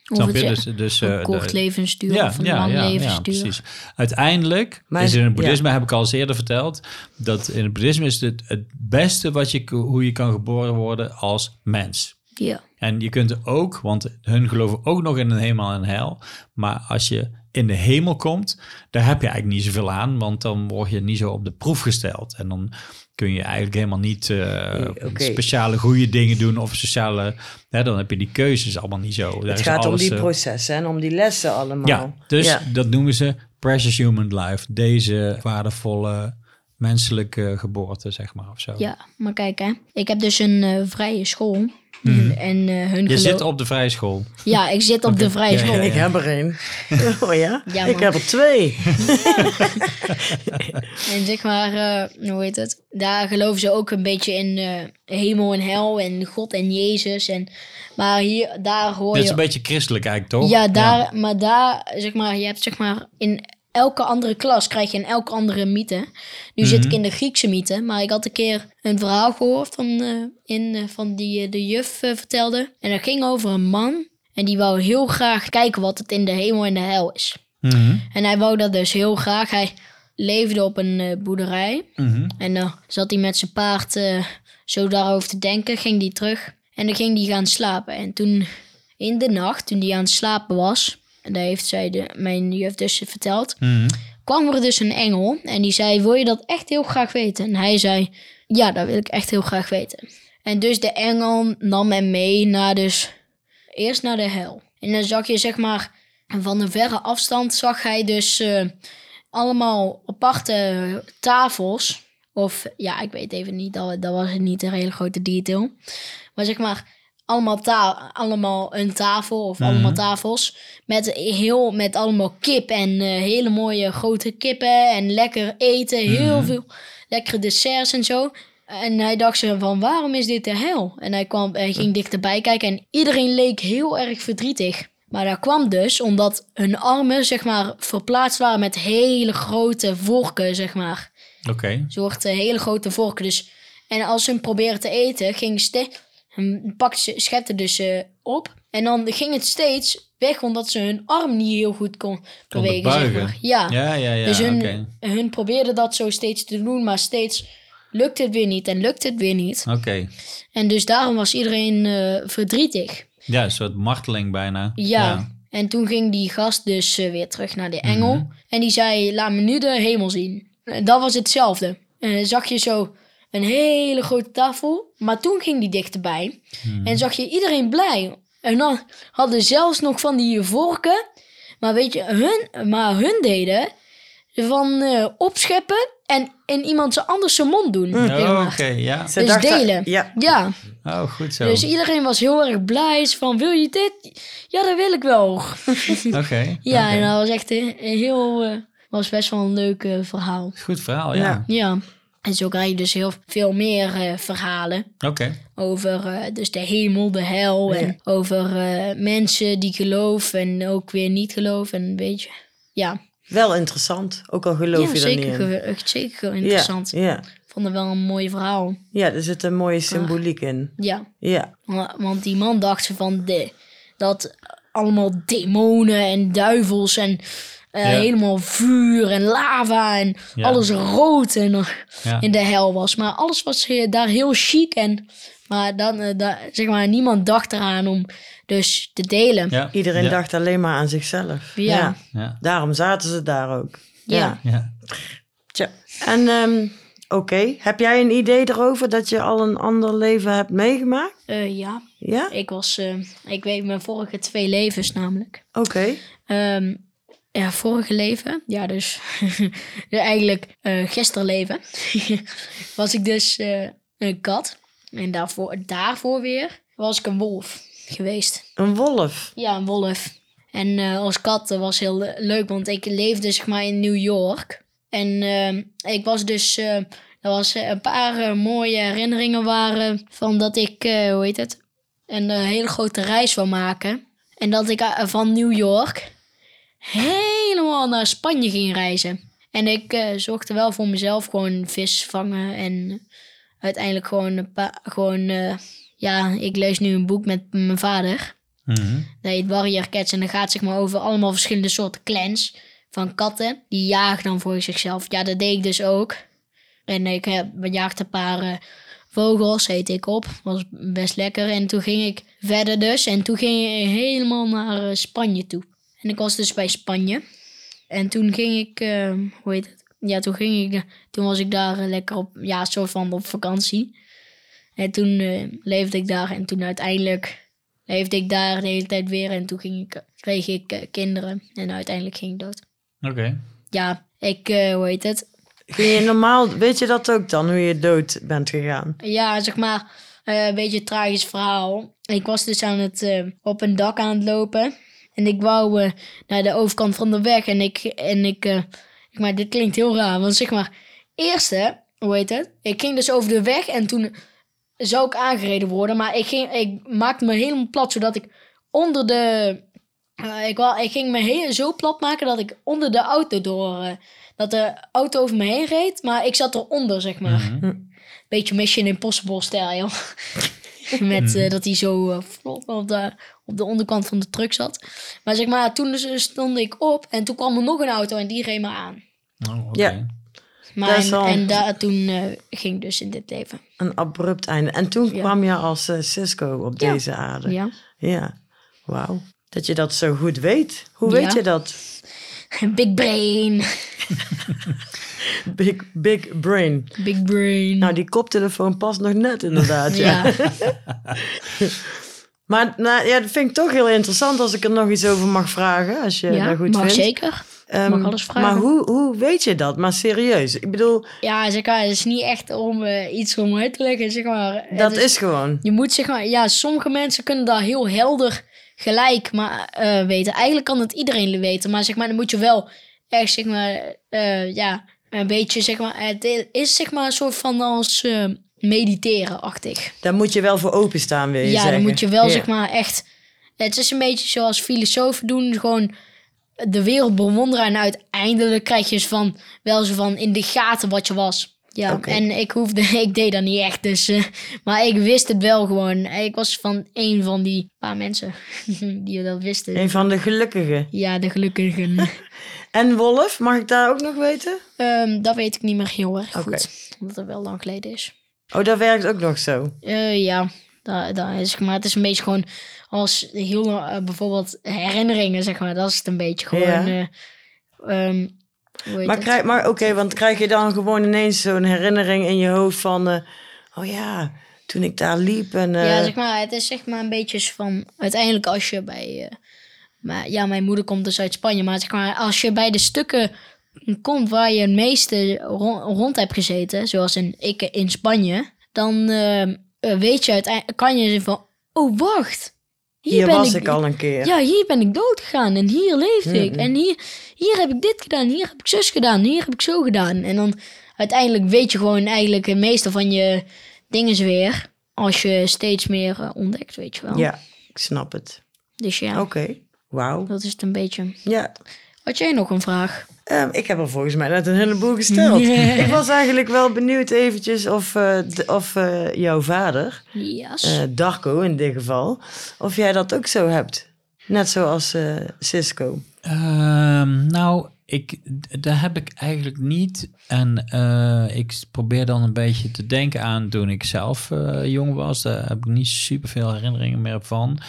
Of het je? is Dus, dus, een eh, kort levensduur ja, of een ja, lang ja, ja, precies. Uiteindelijk Maar- is in het boeddhisme, heb ik al eens eerder verteld, dat in het boeddhisme is het het beste wat je, hoe je kan geboren worden als mens. Ja. En je kunt ook, want hun geloven ook nog in een hemel en een hel. Maar als je in de hemel komt, daar heb je eigenlijk niet zoveel aan. Want dan word je niet zo op de proef gesteld. En dan kun je eigenlijk helemaal niet eh, speciale goede dingen doen. Of sociale, hè, dan heb je die keuzes allemaal niet zo. Daar het gaat om die eh, processen en om die lessen allemaal. ja, dus Ja. dat noemen ze precious human life. Deze waardevolle menselijke geboorte, zeg maar, of zo. ja, maar kijk hè. Ik heb dus een eh, vrije school. En eh, hun Mhm. Je geloof... zit op de vrije school. Ja, ik zit op de vrije Ja, ja, school. ja. Ik heb er een. Oh ja? Ja, ik heb er twee. En zeg maar, eh, hoe heet het? Daar geloven ze ook een beetje in eh, hemel en hel en God en Jezus. En, maar hier, daar hoor Dat is je... een beetje christelijk eigenlijk, toch? Ja, daar, maar daar, zeg maar, je hebt zeg maar in elke andere klas krijg je een elke andere mythe. Nu zit Mhm. ik in de Griekse mythe, maar ik had een keer een verhaal gehoord van, eh, in, eh, van die eh, de juf vertelde. En dat ging over een man en die wou heel graag kijken wat het in de hemel en de hel is. Mhm. En hij wou dat dus heel graag. Hij leefde op een boerderij. Mhm. En dan zat hij met zijn paard zo daarover te denken, ging hij terug. En dan ging hij gaan slapen. En toen in de nacht, toen hij aan het slapen was, en dat heeft zij de, mijn juf dus verteld, Mhm. kwam er dus een engel. En die zei, wil je dat echt heel graag weten? En hij zei, ja, dat wil ik echt heel graag weten. En dus de engel nam hem mee naar dus, eerst naar de hel. En dan zag je zeg maar, van een verre afstand zag hij dus eh, allemaal aparte tafels. Of ja, ik weet even niet, dat, dat was niet een hele grote detail. Maar zeg maar, allemaal, ta allemaal een tafel of allemaal tafels. Met, heel, met allemaal kip en eh, hele mooie grote kippen en lekker eten. Heel veel lekkere desserts en zo. En hij dacht zo van, waarom is dit de hel? En hij, kwam, hij ging dichterbij kijken en iedereen leek heel erg verdrietig. Maar dat kwam dus omdat hun armen, zeg maar, verplaatst waren met hele grote vorken, zeg maar. Oké. Een soort eh, hele grote vorken. Dus, en als ze hem probeerden te eten, ging ste pakte ze, schepte dus eh, op. En dan ging het steeds weg, omdat ze hun arm niet heel goed kon bewegen. Zeg buigen. maar. Ja. Ja, ja, ja. dus hun, Oké. hun probeerden dat zo steeds te doen, maar steeds lukt het weer niet en lukt het weer niet. Oké. En dus daarom was iedereen eh, verdrietig. Ja, een soort marteling bijna. Ja. En toen ging die gast dus eh, weer terug naar de engel. Mhm. En die zei, laat me nu de hemel zien. En dat was hetzelfde. En dan zag je zo een hele grote tafel. Maar toen ging die dichterbij. Mhm. En zag je iedereen blij. En dan hadden zelfs nog van die vorken. Maar weet je, hun, maar hun deden van eh, opscheppen en in iemand zijn anders zijn mond doen. Oh, maar. oké, ja. Ze Dus delen. Ja, Ja, Oh, goed zo. dus iedereen was heel erg blij. Van, wil je dit? Ja, dat wil ik wel. Oké. Ja, en dat was echt een, heel... eh, was best wel een leuk eh, verhaal. Goed verhaal, ja. Ja. Ja. En zo krijg je dus heel veel meer eh, verhalen. Oké. Over eh, dus de hemel, de hel. Ja. En over eh, mensen die geloven en ook weer niet geloven. En weet je... Ja, wel interessant. Ook al geloof ja je er zeker, niet in. zeker interessant. Ja, ja. Ik vond het wel een mooi verhaal. ja, er zit een mooie symboliek in. Ja. Ja, Wa- Want die man dacht ze van de, dat allemaal demonen en duivels en eh, Ja. helemaal vuur en lava en Ja. alles rood en, eh, Ja. in de hel was. Maar alles was eh, daar heel chic en maar dan eh, da- zeg maar niemand dacht eraan om dus te delen. Iedereen dacht alleen maar aan zichzelf. Ja. Ja. Daarom zaten ze daar ook. Ja. Ja. Tja. En ehm, oké, heb jij een idee erover dat je al een ander leven hebt meegemaakt? Eh, ja, Ja? ik was, eh, ik weet mijn vorige twee levens namelijk. Oké. Ehm, ja, vorige leven. Ja, dus eigenlijk eh gisteren leven. was ik dus eh, een kat. En daarvoor, daarvoor weer was ik een wolf geweest. Een wolf. Ja, een wolf. En eh, als kat eh, was heel le- leuk, want ik leefde zeg maar in New York. En ik was dus... eh, er was eh, een paar eh, mooie herinneringen waren van dat ik, eh, hoe heet het, een eh, hele grote reis wil maken. En dat ik eh, van New York helemaal naar Spanje ging reizen. En ik eh, zorgde wel voor mezelf gewoon vis vangen en uiteindelijk gewoon een paar, gewoon, eh, ja, ik lees nu een boek met mijn vader. Mhm. Dat heet Warrior Cats. En dan gaat zeg maar over allemaal verschillende soorten clans van katten. Die jagen dan voor zichzelf. Ja, dat deed ik dus ook. En ik heb bejaagd een paar eh, vogels, heet ik op. Was best lekker. En toen ging ik verder dus. En toen ging ik helemaal naar Spanje toe. En ik was dus bij Spanje. En toen ging ik, eh, hoe heet het? Ja, toen ging ik, toen was ik daar eh, lekker op, ja, soort van op vakantie. En toen eh, leefde ik daar. En toen uiteindelijk leefde ik daar de hele tijd weer. En toen ging ik, kreeg ik eh, kinderen. En uiteindelijk ging ik dood. Oké. Ja, ik, eh, hoe heet het? Je normaal, weet je dat ook dan, hoe je dood bent gegaan? Ja, zeg maar, eh, een beetje een tragisch verhaal. Ik was dus aan het, eh, op een dak aan het lopen. En ik wou eh, naar de overkant van de weg. En ik, en ik, eh, maar dit klinkt heel raar. Want zeg maar, eerste, hoe heet het? Ik ging dus over de weg en toen zou ik aangereden worden. Maar ik, ging, ik maakte me helemaal plat, zodat ik onder de... eh, ik, wou, ik ging me heel, zo plat maken dat ik onder de auto door... dat de auto over me heen reed, maar ik zat eronder, zeg maar. Mhm. Beetje Mission Impossible stijl. Met eh, dat hij zo eh, vlot op de, op de onderkant van de truck zat. Maar zeg maar, toen dus stond ik op en toen kwam er nog een auto en die reed me aan. Oh, oké. Ja. Maar en, al- en toen eh, ging eh, dus in dit leven. Een abrupt einde. En toen Ja. kwam je als eh, Cisco op Ja. deze aarde. Ja. Ja, wauw. Dat je dat zo goed weet. Hoe Ja. weet je dat? Big brain. Big, big brain. Big brain. Nou, die koptelefoon past nog net inderdaad. ja. Maar nou, ja, dat vind ik toch heel interessant als ik er nog iets over mag vragen. Als je ja, dat goed mag vindt. zeker. Ehm, mag alles vragen. Maar hoe, hoe weet je dat? Maar serieus. Ik bedoel, Ja, zeg maar, het is niet echt om eh, iets om uit te leggen, zeg maar. Dat is gewoon. Je moet zeg maar, ja, sommige mensen kunnen daar heel helder gelijk maar, eh, weten. Eigenlijk kan het iedereen weten, maar zeg maar, dan moet je wel echt, zeg maar, eh, ja, een beetje, zeg maar, het is zeg maar een soort van als eh, mediteren-achtig. Daar moet je wel voor openstaan, wil je Ja, zeggen. dan moet je wel, zeg maar, echt, het is een beetje zoals filosofen doen, gewoon de wereld bewonderen en uiteindelijk krijg je eens van, wel zo van in de gaten wat je was. Ja, en ik hoefde, ik deed dat niet echt, dus, eh, maar ik wist het wel gewoon. Ik was van een van die paar mensen die dat wisten. Een van de gelukkigen. Ja, de gelukkigen. En Wolf, mag ik daar ook nog weten? Ehm, dat weet ik niet meer heel erg goed, omdat het wel lang geleden is. Oh, dat werkt ook nog zo. Eh, ja, dat, dat is, maar het is een beetje gewoon als heel eh, bijvoorbeeld herinneringen, zeg maar. Dat is het een beetje gewoon. Ja. eh, ehm, Maar, krijg, maar oké, want krijg je dan gewoon ineens zo'n herinnering in je hoofd van... eh, oh ja, toen ik daar liep en... eh, Ja, zeg maar, het is zeg maar een beetje van. Uiteindelijk als je bij. eh, maar, ja, mijn moeder komt dus uit Spanje. Maar zeg maar, als je bij de stukken komt waar je het meeste ron- rond hebt gezeten, zoals in, ik in Spanje, dan eh, eh, weet je uiteindelijk, kan je van, oh wacht, hier, hier ben was ik, ik al een keer. Ja, hier ben ik dood gegaan en hier leefde ik. Mhm. En hier, hier heb ik dit gedaan, hier heb ik zus gedaan, hier heb ik zo gedaan. En dan uiteindelijk weet je gewoon eigenlijk het meeste van je dingen weer. Als je steeds meer eh, ontdekt, weet je wel. Ja, ik snap het. Dus ja, Oké, wauw. dat is het een beetje. Ja, Had jij nog een vraag? Ehm, ik heb er volgens mij net een heleboel gesteld. ik was eigenlijk wel benieuwd eventjes of, eh, of eh, jouw vader, Yes. eh, Darko in dit geval, of jij dat ook zo hebt. Net zoals eh Cisco. Ehm, nou, ik, dat heb ik eigenlijk niet. En eh, ik probeer dan een beetje te denken aan toen ik zelf jong was. Daar heb ik niet super veel herinneringen meer van.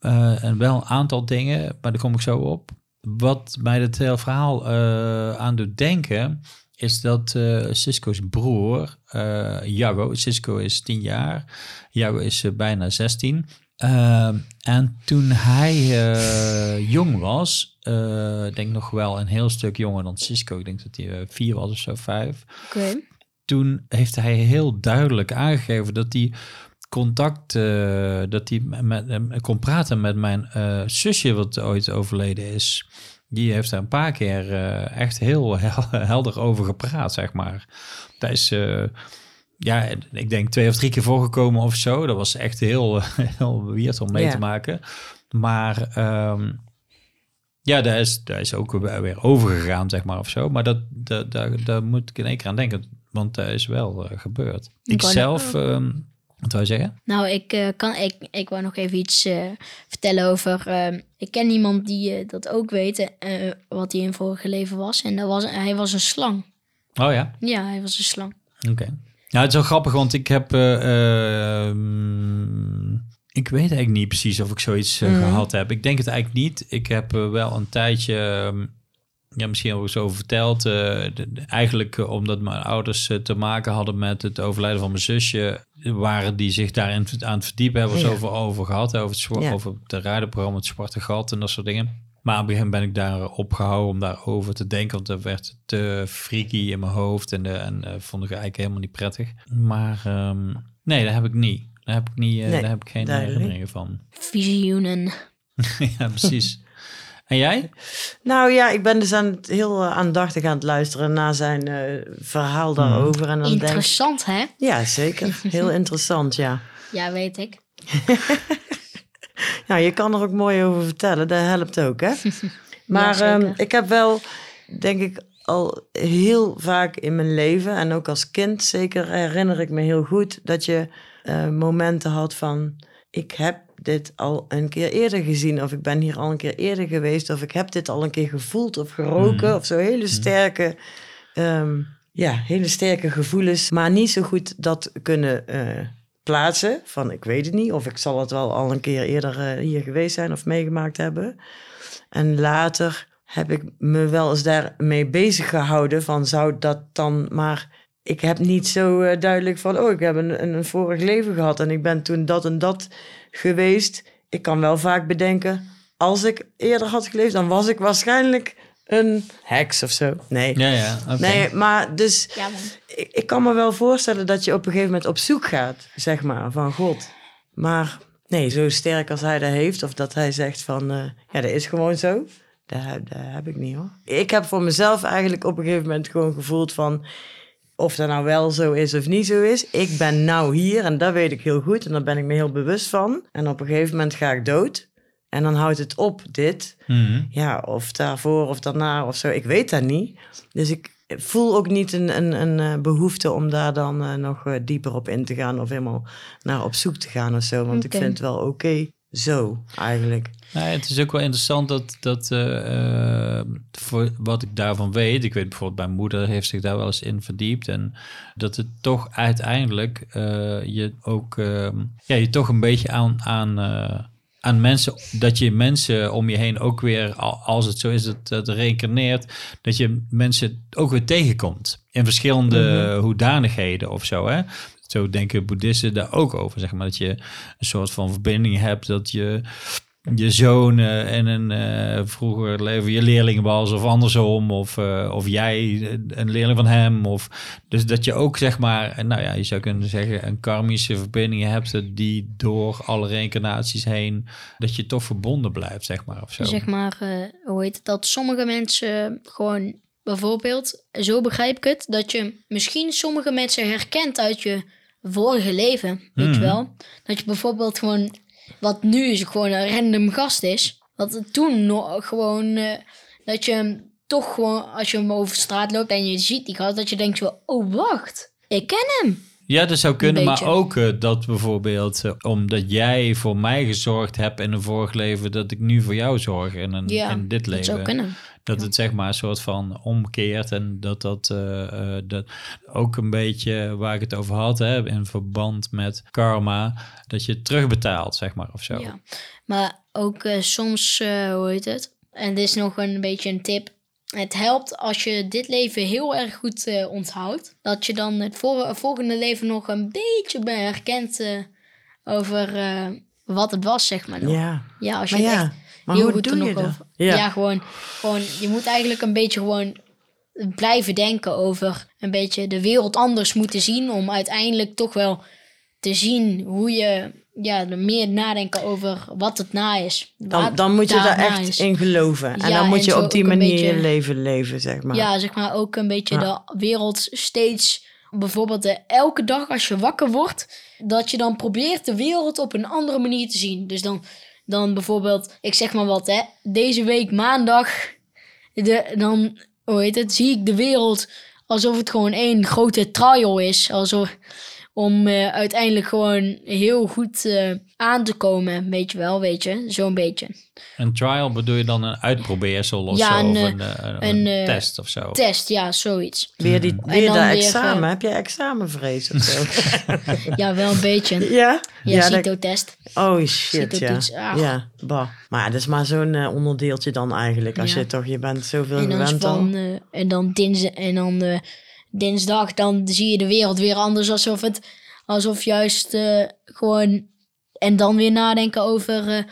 Eh, en wel een aantal dingen, maar daar kom ik zo op. Wat mij het hele verhaal eh, aan doet denken, is dat eh Cisco's broer, eh Jago, Cisco is 10 jaar, Jago is eh, bijna 16. Ehm, en toen hij eh, jong was, eh, ik denk nog wel een heel stuk jonger dan Cisco, ik denk dat hij eh, vier was of zo, vijf Oké. toen heeft hij heel duidelijk aangegeven dat hij contact, eh, dat hij met, met, kon praten met mijn eh, zusje, wat ooit overleden is. Die heeft daar een paar keer eh, echt heel hel- helder over gepraat, zeg maar. Dat is, eh, ja, ik denk twee of drie keer voorgekomen of zo. Dat was echt heel, heel weird om mee Ja. te maken. Maar ehm, ja, daar is, daar is ook weer overgegaan, zeg maar, of zo. Maar dat, dat, daar, daar moet ik in één keer aan denken, want dat is wel eh, gebeurd. Ik zelf, ehm, wat wil je zeggen? Nou, ik, eh, kan, ik, ik wou nog even iets eh, vertellen over. ehm, ik ken iemand die eh, dat ook weet, wat hij in vorige leven was. En dat was, hij was een slang. Oh ja, Ja, hij was een slang. oké. Ja, het is wel grappig, want ik heb... eh, ehm, ik weet eigenlijk niet precies of ik zoiets Mhm. gehad heb. Ik denk het eigenlijk niet. Ik heb wel een tijdje... ja, misschien ook zo verteld. eh, de- de- eigenlijk eh, omdat mijn ouders eh, te maken hadden met het overlijden van mijn zusje, waren die zich daarin aan het verdiepen, hebben we het Ja. over, over gehad, over het, Ja. over het radioprogramma Het Zwarte Gat en dat soort dingen. Maar op een gegeven moment ben ik daar opgehouden om daarover te denken, want dat werd te freaky in mijn hoofd en, de, en eh, vond ik eigenlijk helemaal niet prettig. Maar ehm, nee, dat heb ik niet. Daar heb ik, niet, eh, Nee, daar heb ik geen duidelijk. herinneringen van. Visioenen. ja, precies. En jij? Nou ja, ik ben dus aan het, heel eh, aandachtig aan het luisteren naar zijn eh, verhaal daarover. En dan denk ik, Interessant, hè? ja, zeker. Heel interessant, ja. Ja, weet ik. Nou, je kan er ook mooi over vertellen. Dat helpt ook, hè? Maar ehm, ik heb wel, denk ik, al heel vaak in mijn leven... en ook als kind zeker herinner ik me heel goed... dat je eh, momenten had van... ik heb dit al een keer eerder gezien. Of ik ben hier al een keer eerder geweest. Of ik heb dit al een keer gevoeld of geroken. Mhm. Of zo hele sterke, ehm, ja, hele sterke gevoelens. Maar niet zo goed dat kunnen eh, plaatsen. Van ik weet het niet. Of ik zal het wel al een keer eerder eh, hier geweest zijn of meegemaakt hebben. En later heb ik me wel eens daarmee bezig gehouden. Van zou dat dan maar. Ik heb niet zo eh, duidelijk van. Oh, ik heb een, een, een vorig leven gehad. En ik ben toen dat en dat geweest. Ik kan wel vaak bedenken. Als ik eerder had geleefd, dan was ik waarschijnlijk een heks of zo. Nee. Ja, ja. oké. Nee, maar dus Ja, ik, ik kan me wel voorstellen dat je op een gegeven moment op zoek gaat, zeg maar, van God. Maar nee, zo sterk als hij dat heeft, of dat hij zegt van, eh, ja, dat is gewoon zo. Dat, heb- dat heb ik niet hoor. Ik heb voor mezelf eigenlijk op een gegeven moment gewoon gevoeld van, of dat nou wel zo is of niet zo is. Ik ben nou hier en dat weet ik heel goed en daar ben ik me heel bewust van. En op een gegeven moment ga ik dood. En dan houdt het op, dit. Mhm. Ja, of daarvoor of daarna of zo. Ik weet dat niet. Dus ik voel ook niet een, een, een eh, behoefte om daar dan eh, nog eh, dieper op in te gaan of helemaal naar op zoek te gaan of zo. Want ik vind het wel oké zo, eigenlijk. Nou, het is ook wel interessant dat, dat eh, eh, voor wat ik daarvan weet, ik weet bijvoorbeeld, mijn moeder heeft zich daar wel eens in verdiept. En dat het toch uiteindelijk eh, je ook, eh, ja, je toch een beetje aan, aan, aan mensen, dat je mensen om je heen ook weer, al- als het zo is dat het reïncarneert, dat je mensen ook weer tegenkomt. In verschillende hoedanigheden of zo, hè. Zo denken boeddhisten daar ook over, zeg maar. Dat je een soort van verbinding hebt, dat je je zoon eh, en een eh, vroeger leven je leerling was of andersom of, eh, of jij een leerling van hem of dus dat je ook zeg maar nou ja je zou kunnen zeggen een karmische verbinding hebt die door alle reïncarnaties heen dat je toch verbonden blijft zeg maar of zo Zeg maar, hoe heet het dat? Sommige mensen gewoon, bijvoorbeeld, zo begrijp ik het, dat je misschien sommige mensen herkent uit je vorige leven, weet Mhm. je wel? Dat je bijvoorbeeld gewoon, wat nu is gewoon een random gast is, dat het toen nog gewoon, eh, dat je hem toch gewoon, als je hem over straat loopt en je ziet die gast, dat je denkt zo, oh wacht, ik ken hem. Ja, dat zou kunnen, maar ook eh, dat bijvoorbeeld eh, omdat jij voor mij gezorgd hebt in een vorig leven, dat ik nu voor jou zorg in, een, Ja, in dit dat leven. zou kunnen. Dat het zeg maar een soort van omkeert en dat dat, eh, eh, dat ook een beetje waar ik het over had, hè, in verband met karma, dat je terugbetaalt, zeg maar, of zo. Ja, maar ook eh, soms, eh, hoe heet het? En dit is nog een beetje een tip. Het helpt als je dit leven heel erg goed onthoudt. Dat je dan het volgende leven nog een beetje be- herkent over wat het was, zeg maar. nog. Ja, Ja, als je maar ja, echt maar heel goed doe er je nog dat? over... Ja. Ja, gewoon, gewoon, je moet eigenlijk een beetje gewoon blijven denken over een beetje de wereld anders moeten zien. Om uiteindelijk toch wel te zien hoe je ja, er meer nadenken over wat het na is. Dan, dan moet je daar echt is. in geloven. En Ja, dan moet en je op die manier beetje- je leven leven, zeg maar. Ja, zeg maar ook een beetje Ja. de wereld steeds... Bijvoorbeeld elke dag als je wakker wordt... dat je dan probeert de wereld op een andere manier te zien. Dus dan, dan bijvoorbeeld, ik zeg maar wat hè... deze week maandag... De, dan, hoe heet het, zie ik de wereld alsof het gewoon één grote trial is. Alsof, om eh, uiteindelijk gewoon heel goed eh, aan te komen, weet je wel, weet je. Zo'n beetje. Een trial bedoel je dan een uitprobeersel of Ja, zo, een, of eh, een, eh, een, een, eh, test of zo? Test, ja, zoiets. Weer, die, weer dan dat examen. Heb je examenvrees of zo? Ja, wel een beetje. ja? Ja, dat- CITO-test. Oh shit, ja. Ah. Ja, bah. Maar ja, dat is maar zo'n onderdeeltje dan eigenlijk. Als Ja. je toch, je bent zoveel En dan, gewend al. en dan, dins, en dan eh, dinsdag, dan zie je de wereld weer anders. Alsof het, alsof juist eh, gewoon... En dan weer nadenken over eh,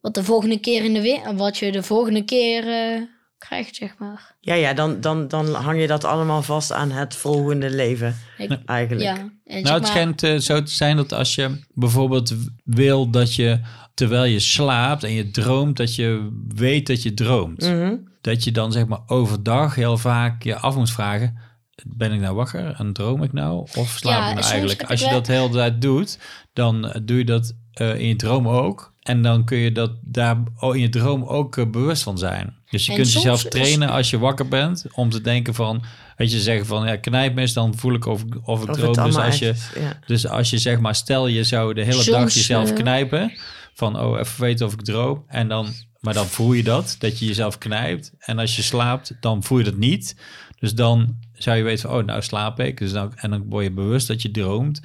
wat de volgende keer in de weer... Wat je de volgende keer eh, krijgt, zeg maar. Ja, ja, dan, dan, dan hang je dat allemaal vast aan het volgende leven. Ik- Eigenlijk. ja, en zeg Nou, het maar, schijnt eh, zo te zijn dat als je bijvoorbeeld wil dat je, terwijl je slaapt en je droomt, dat je weet dat je droomt. Mhm. Dat je dan zeg maar overdag heel vaak je af moet vragen, ben ik nou wakker en droom ik nou? Of slaap Ja, ik nou eigenlijk? Als je dat de hele tijd doet, dan doe je dat eh, in je droom ook. En dan kun je dat daar oh, in je droom ook eh, bewust van zijn. Dus je En kunt jezelf trainen als je wakker bent, om te denken van, weet je, zeggen van, ja, knijp me eens, dan voel ik of, ik- of ik Of droom. Dus als je, echt is, ja. dus als je zeg maar, stel je zou de hele dag jezelf eh, knijpen, van, oh, even weten of ik droom. En dan, maar dan voel je dat, dat je jezelf knijpt. En als je slaapt, dan voel je dat niet. Dus dan zou je weten van, oh, nou slaap ik. Dus dan, en dan word je bewust dat je droomt.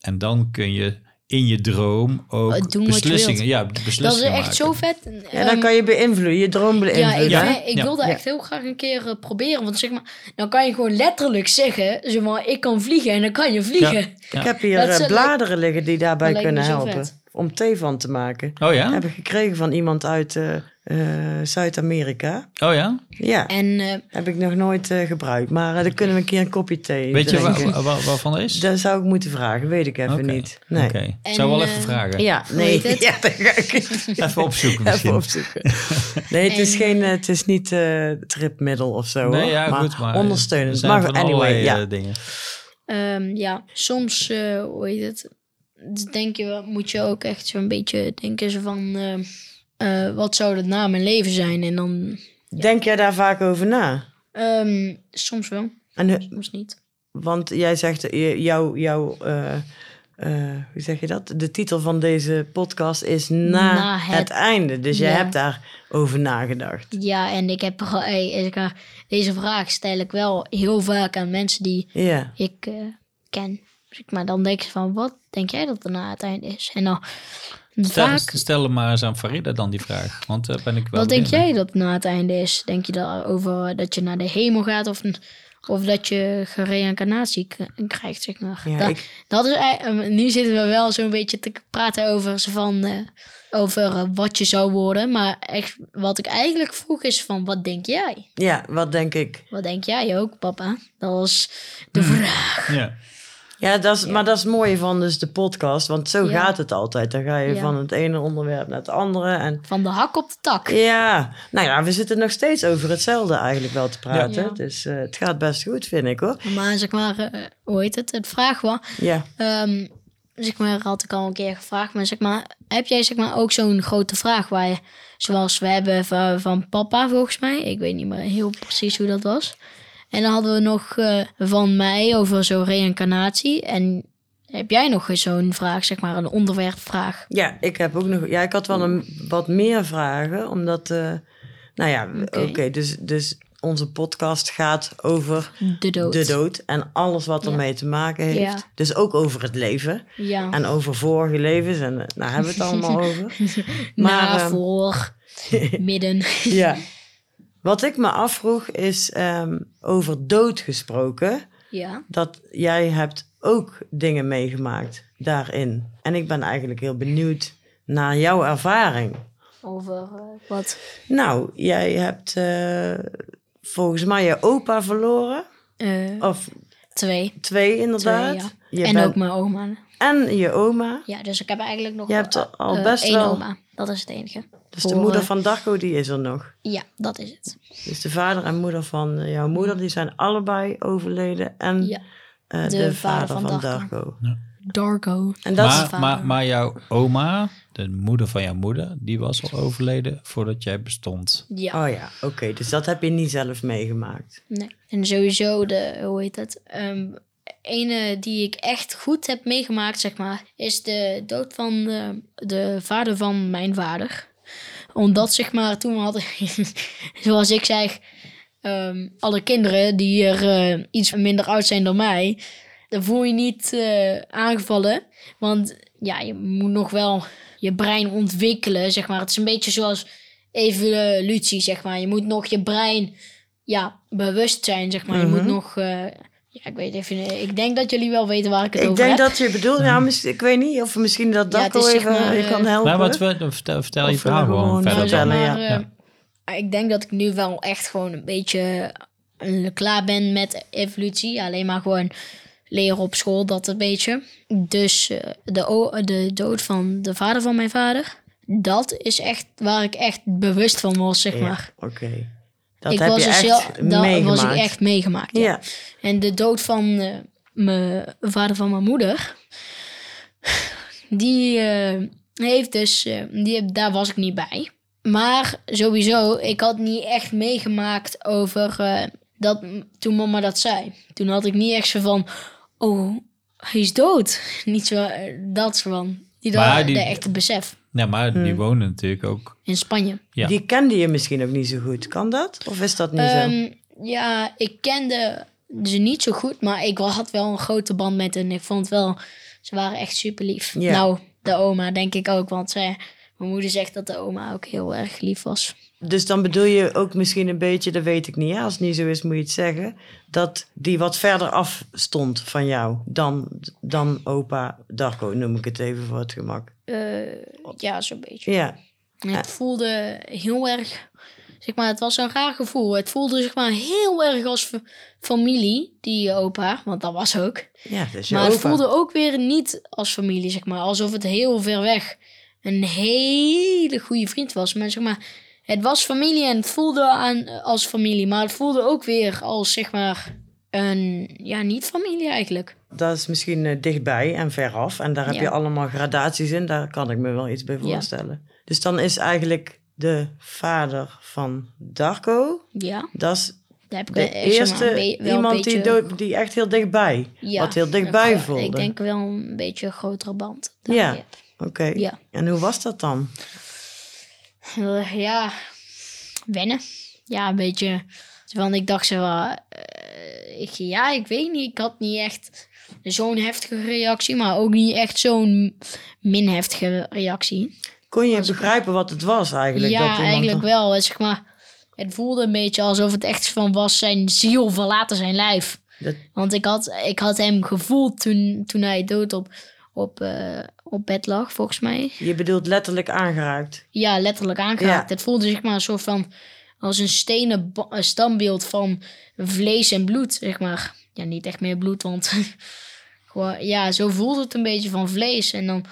En dan kun je in je droom ook doen je beslissingen, ja, Dat is beslissingen echt zo maken. vet. Ja, dan Ehm, kan je beïnvloeden, je droom Ja, beïnvloeden. ik, Ja. ik Ja. wil dat Ja. echt heel graag een keer eh, proberen. Want zeg maar, dan kan je gewoon letterlijk zeggen: zeg maar, ik kan vliegen en dan kan je vliegen. Ja. Ik heb hier Dat eh, bladeren liggen die daarbij kunnen zo helpen. vet. Om thee van te maken. Oh ja? Heb ik gekregen van iemand uit eh, eh, Zuid-Amerika. Oh ja? Ja, En eh, heb ik nog nooit eh, gebruikt. Maar dan kunnen we een keer een kopje thee Weet je waar, waar, waarvan is? Dat zou ik moeten vragen, weet ik even niet. Nee. Oké, En, zou wel even vragen. Ja, nee. het? Ja, dat ga ik Even opzoeken misschien. even opzoeken. Nee, het is, En, geen, het is niet eh tripmiddel of zo. Nee, ja, maar goed, maar... er ondersteunend. zijn Maar van anyway, ja. dingen. ehm, ja, soms, eh, hoe heet het? Dus denk je, wel- moet je ook echt zo'n beetje denken zo van: eh, wat zou het na mijn leven zijn? En dan, Denk jij daar vaak over na? ehm, soms wel, En, soms niet. Want jij zegt, eh, jouw, jouw eh, hoe zeg je dat? De titel van deze podcast is Na, Na het, het- einde. Dus jij Ja. hebt daarover nagedacht. Ja, en ik heb ik, deze vraag stel ik wel heel vaak aan mensen die Ja. ik ken. Zeg maar dan denk je van, wat denk jij dat er na het einde is? En dan Stel, vaak, stel hem maar eens aan Farida dan die vraag. Want daar ben ik wel wat denk jij dat na het einde is? Denk je daarover dat je naar de hemel gaat of, of dat je gereïncarnatie krijgt, zeg maar? Ja, dat, ik- dat is, eh, nu zitten we wel zo'n beetje te praten over, van, eh, over eh, wat je zou worden. Maar echt, wat ik eigenlijk vroeg is van, wat denk jij? ja, wat denk ik? Wat denk jij ook, papa? Dat was de Hmm. vraag. Ja. Ja, dat is, maar dat is het mooie van dus de podcast. Want zo Ja. gaat het altijd. Dan ga je Ja. van het ene onderwerp naar het andere. En Van de hak op de tak. ja, nou ja, we zitten nog steeds over hetzelfde eigenlijk wel te praten. Dus eh, het gaat best goed, vind ik hoor. Maar zeg maar, eh, hoe heet het? Het vraag was, Ja, ehm, zeg maar, had ik al een keer gevraagd. Maar zeg maar, heb jij zeg maar ook zo'n grote vraag waar je, zoals we hebben van, van papa volgens mij. Ik weet niet meer heel precies hoe dat was. En dan hadden we nog eh, van mij over zo'n reïncarnatie. En heb jij nog eens zo'n vraag, zeg maar, een onderwerpvraag? Ja, ik heb ook nog. Ja, ik had wel een, wat meer vragen, omdat. eh, nou ja, oké, dus, dus onze podcast gaat over De dood. de dood en alles wat Ja. ermee te maken heeft. Ja. Dus ook over het leven Ja. en over vorige levens en eh, nou hebben we het allemaal over. Na, Maar, ehm, voor, midden. ja. Wat ik me afvroeg is ehm, over dood gesproken. ja. Dat jij hebt ook dingen meegemaakt daarin. En ik ben eigenlijk heel benieuwd naar jouw ervaring. Over eh, wat? Nou, jij hebt eh, volgens mij je opa verloren. Eh, Of twee. twee inderdaad. Twee, je en bent- ook mijn oma. en je oma. Ja, dus ik heb eigenlijk nog Je hebt al best één wel- oma. Dat is het enige. Dus de Voor, moeder van Darko, die is er nog. Ja, dat is het. Dus de vader en moeder van eh, jouw moeder, die zijn allebei overleden. En Ja. eh, de, vader, van, Darko. Darko. En dat is Maar, maar, maar jouw oma, de moeder van jouw moeder, die was al overleden voordat jij bestond. Ja. Oh ja, oké. dus dat heb je niet zelf meegemaakt. Nee. En sowieso de, hoe heet het? Ehm ene die ik echt goed heb meegemaakt, zeg maar, is de dood van de, de vader van mijn vader. Omdat, zeg maar, toen we hadden, zoals ik zei, ehm, alle kinderen die er eh, iets minder oud zijn dan mij, dan voel je niet eh, aangevallen. Want ja, je moet nog wel je brein ontwikkelen, zeg maar. Het is een beetje zoals evolutie, zeg maar. Je moet nog je brein ja, bewust zijn, zeg maar. Je moet nog... eh, ja, ik weet even... Ik denk dat jullie wel weten waar ik het Ik over denk heb. dat je bedoelt, ja, ik weet niet of misschien dat Ja, zeg even maar, je eh, kan helpen. Nou, wat we, vertel, vertel je verhaal eh, gewoon gewoon, verder. eh, Nou, vertellen, maar, ja. eh, Ik denk dat ik nu wel echt gewoon een beetje eh, klaar ben met evolutie. Alleen maar gewoon leren op school, dat een beetje. Dus eh, de, de dood van de vader van mijn vader... Dat is echt waar ik echt bewust van was, zeg Ja, maar. Oké. Dat ik heb was je dus echt heel- dat meegemaakt. was ik echt meegemaakt. Ja. Ja. En de dood van eh, mijn vader van mijn moeder, die eh, heeft dus, eh, die, heb- daar was ik niet bij. Maar sowieso, ik had niet echt meegemaakt over eh, dat toen mama dat zei. Toen had ik niet echt zo van, oh, hij is dood. Niet zo, dat zo van. Die, Maar dat, die- de echte besef. Ja, maar die Hmm. wonen natuurlijk ook. in Spanje. Ja. Die kende je misschien ook niet zo goed. Kan dat? Of is dat niet zo? Ehm, ja, ik kende ze niet zo goed, maar ik had wel een grote band met hen. Ik vond wel, ze waren echt super lief. Nou, de oma denk ik ook, want zij, mijn moeder zegt dat de oma ook heel erg lief was. Dus dan bedoel je ook misschien een beetje, dat weet ik niet. Hè? Als het niet zo is, moet je het zeggen. Dat die wat verder af stond van jou dan, dan opa Darko, noem ik het even voor het gemak. Eh, ja, zo'n beetje. Ja, Het voelde heel erg, zeg maar, het was een raar gevoel. Het voelde zeg maar heel erg als fa- familie, die opa, want dat was ook. ja dat is Maar het voelde ook weer niet als familie, zeg maar. Alsof het heel ver weg een hele goede vriend was. Maar zeg maar, het was familie en het voelde aan als familie. Maar het voelde ook weer als, zeg maar, een, ja, niet familie eigenlijk. Dat is misschien eh, dichtbij en veraf. En daar heb Ja. je allemaal gradaties in. Daar kan ik me wel iets bij Ja. voorstellen. Dus dan is eigenlijk de vader van Darko... Ja, Dat is daar heb ik de wel- eerste wel iemand die, dood, die echt heel dichtbij... ja, wat heel dichtbij voelde. Ik denk wel een beetje een grotere band. Ja. Oké. Ja. En hoe was dat dan? Eh, ja, wennen. Ja, een beetje. Want ik dacht zo, eh, ik, ja, ik weet niet. Ik had niet echt zo'n heftige reactie, maar ook niet echt zo'n min heftige reactie. Kon je begrijpen wat het was eigenlijk? ja, dat eigenlijk wel. Zeg maar, het voelde een beetje alsof het echt van was zijn ziel verlaten zijn lijf. Dat- Want ik had, ik had hem gevoeld toen, toen hij dood op, op, eh, op bed lag, volgens mij. Je bedoelt letterlijk aangeraakt. Ja, letterlijk aangeraakt. Ja. Het voelde zich maar een soort van als een stenen standbeeld van vlees en bloed, zeg maar. Ja, niet echt meer bloed, want gewoon, ja, zo voelde het een beetje van vlees. En dan,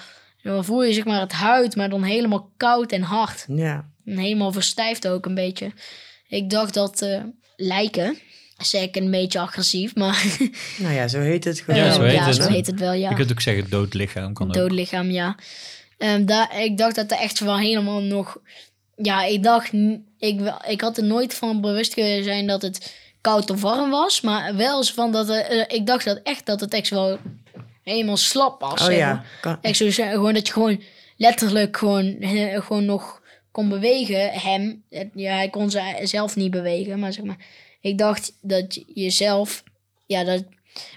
dan voel je zeg maar het huid, maar dan helemaal koud en hard. Ja. En helemaal verstijfd ook een beetje. Ik dacht dat eh, lijken, zeg ik een beetje agressief, maar Nou ja, zo heet het gewoon. Ja, zo heet ja, het, zo hè? heet het wel, ja. Je kunt ook zeggen dood lichaam. Kan dood lichaam, ja. Ehm, daar, ik dacht dat er echt wel helemaal nog... Ja, ik dacht... Ik, wel- ik had er nooit van bewust zijn dat het koud of warm was. Maar wel van dat... er- eh, ik dacht dat echt dat het echt wel helemaal slap was. Oh zeg ja. maar. Kan- Echt zo zeggen, gewoon dat je gewoon letterlijk gewoon, eh, gewoon nog kon bewegen. Hem. Ja, hij kon ze zelf niet bewegen. Maar zeg maar... Ik dacht dat je zelf... Ja, dat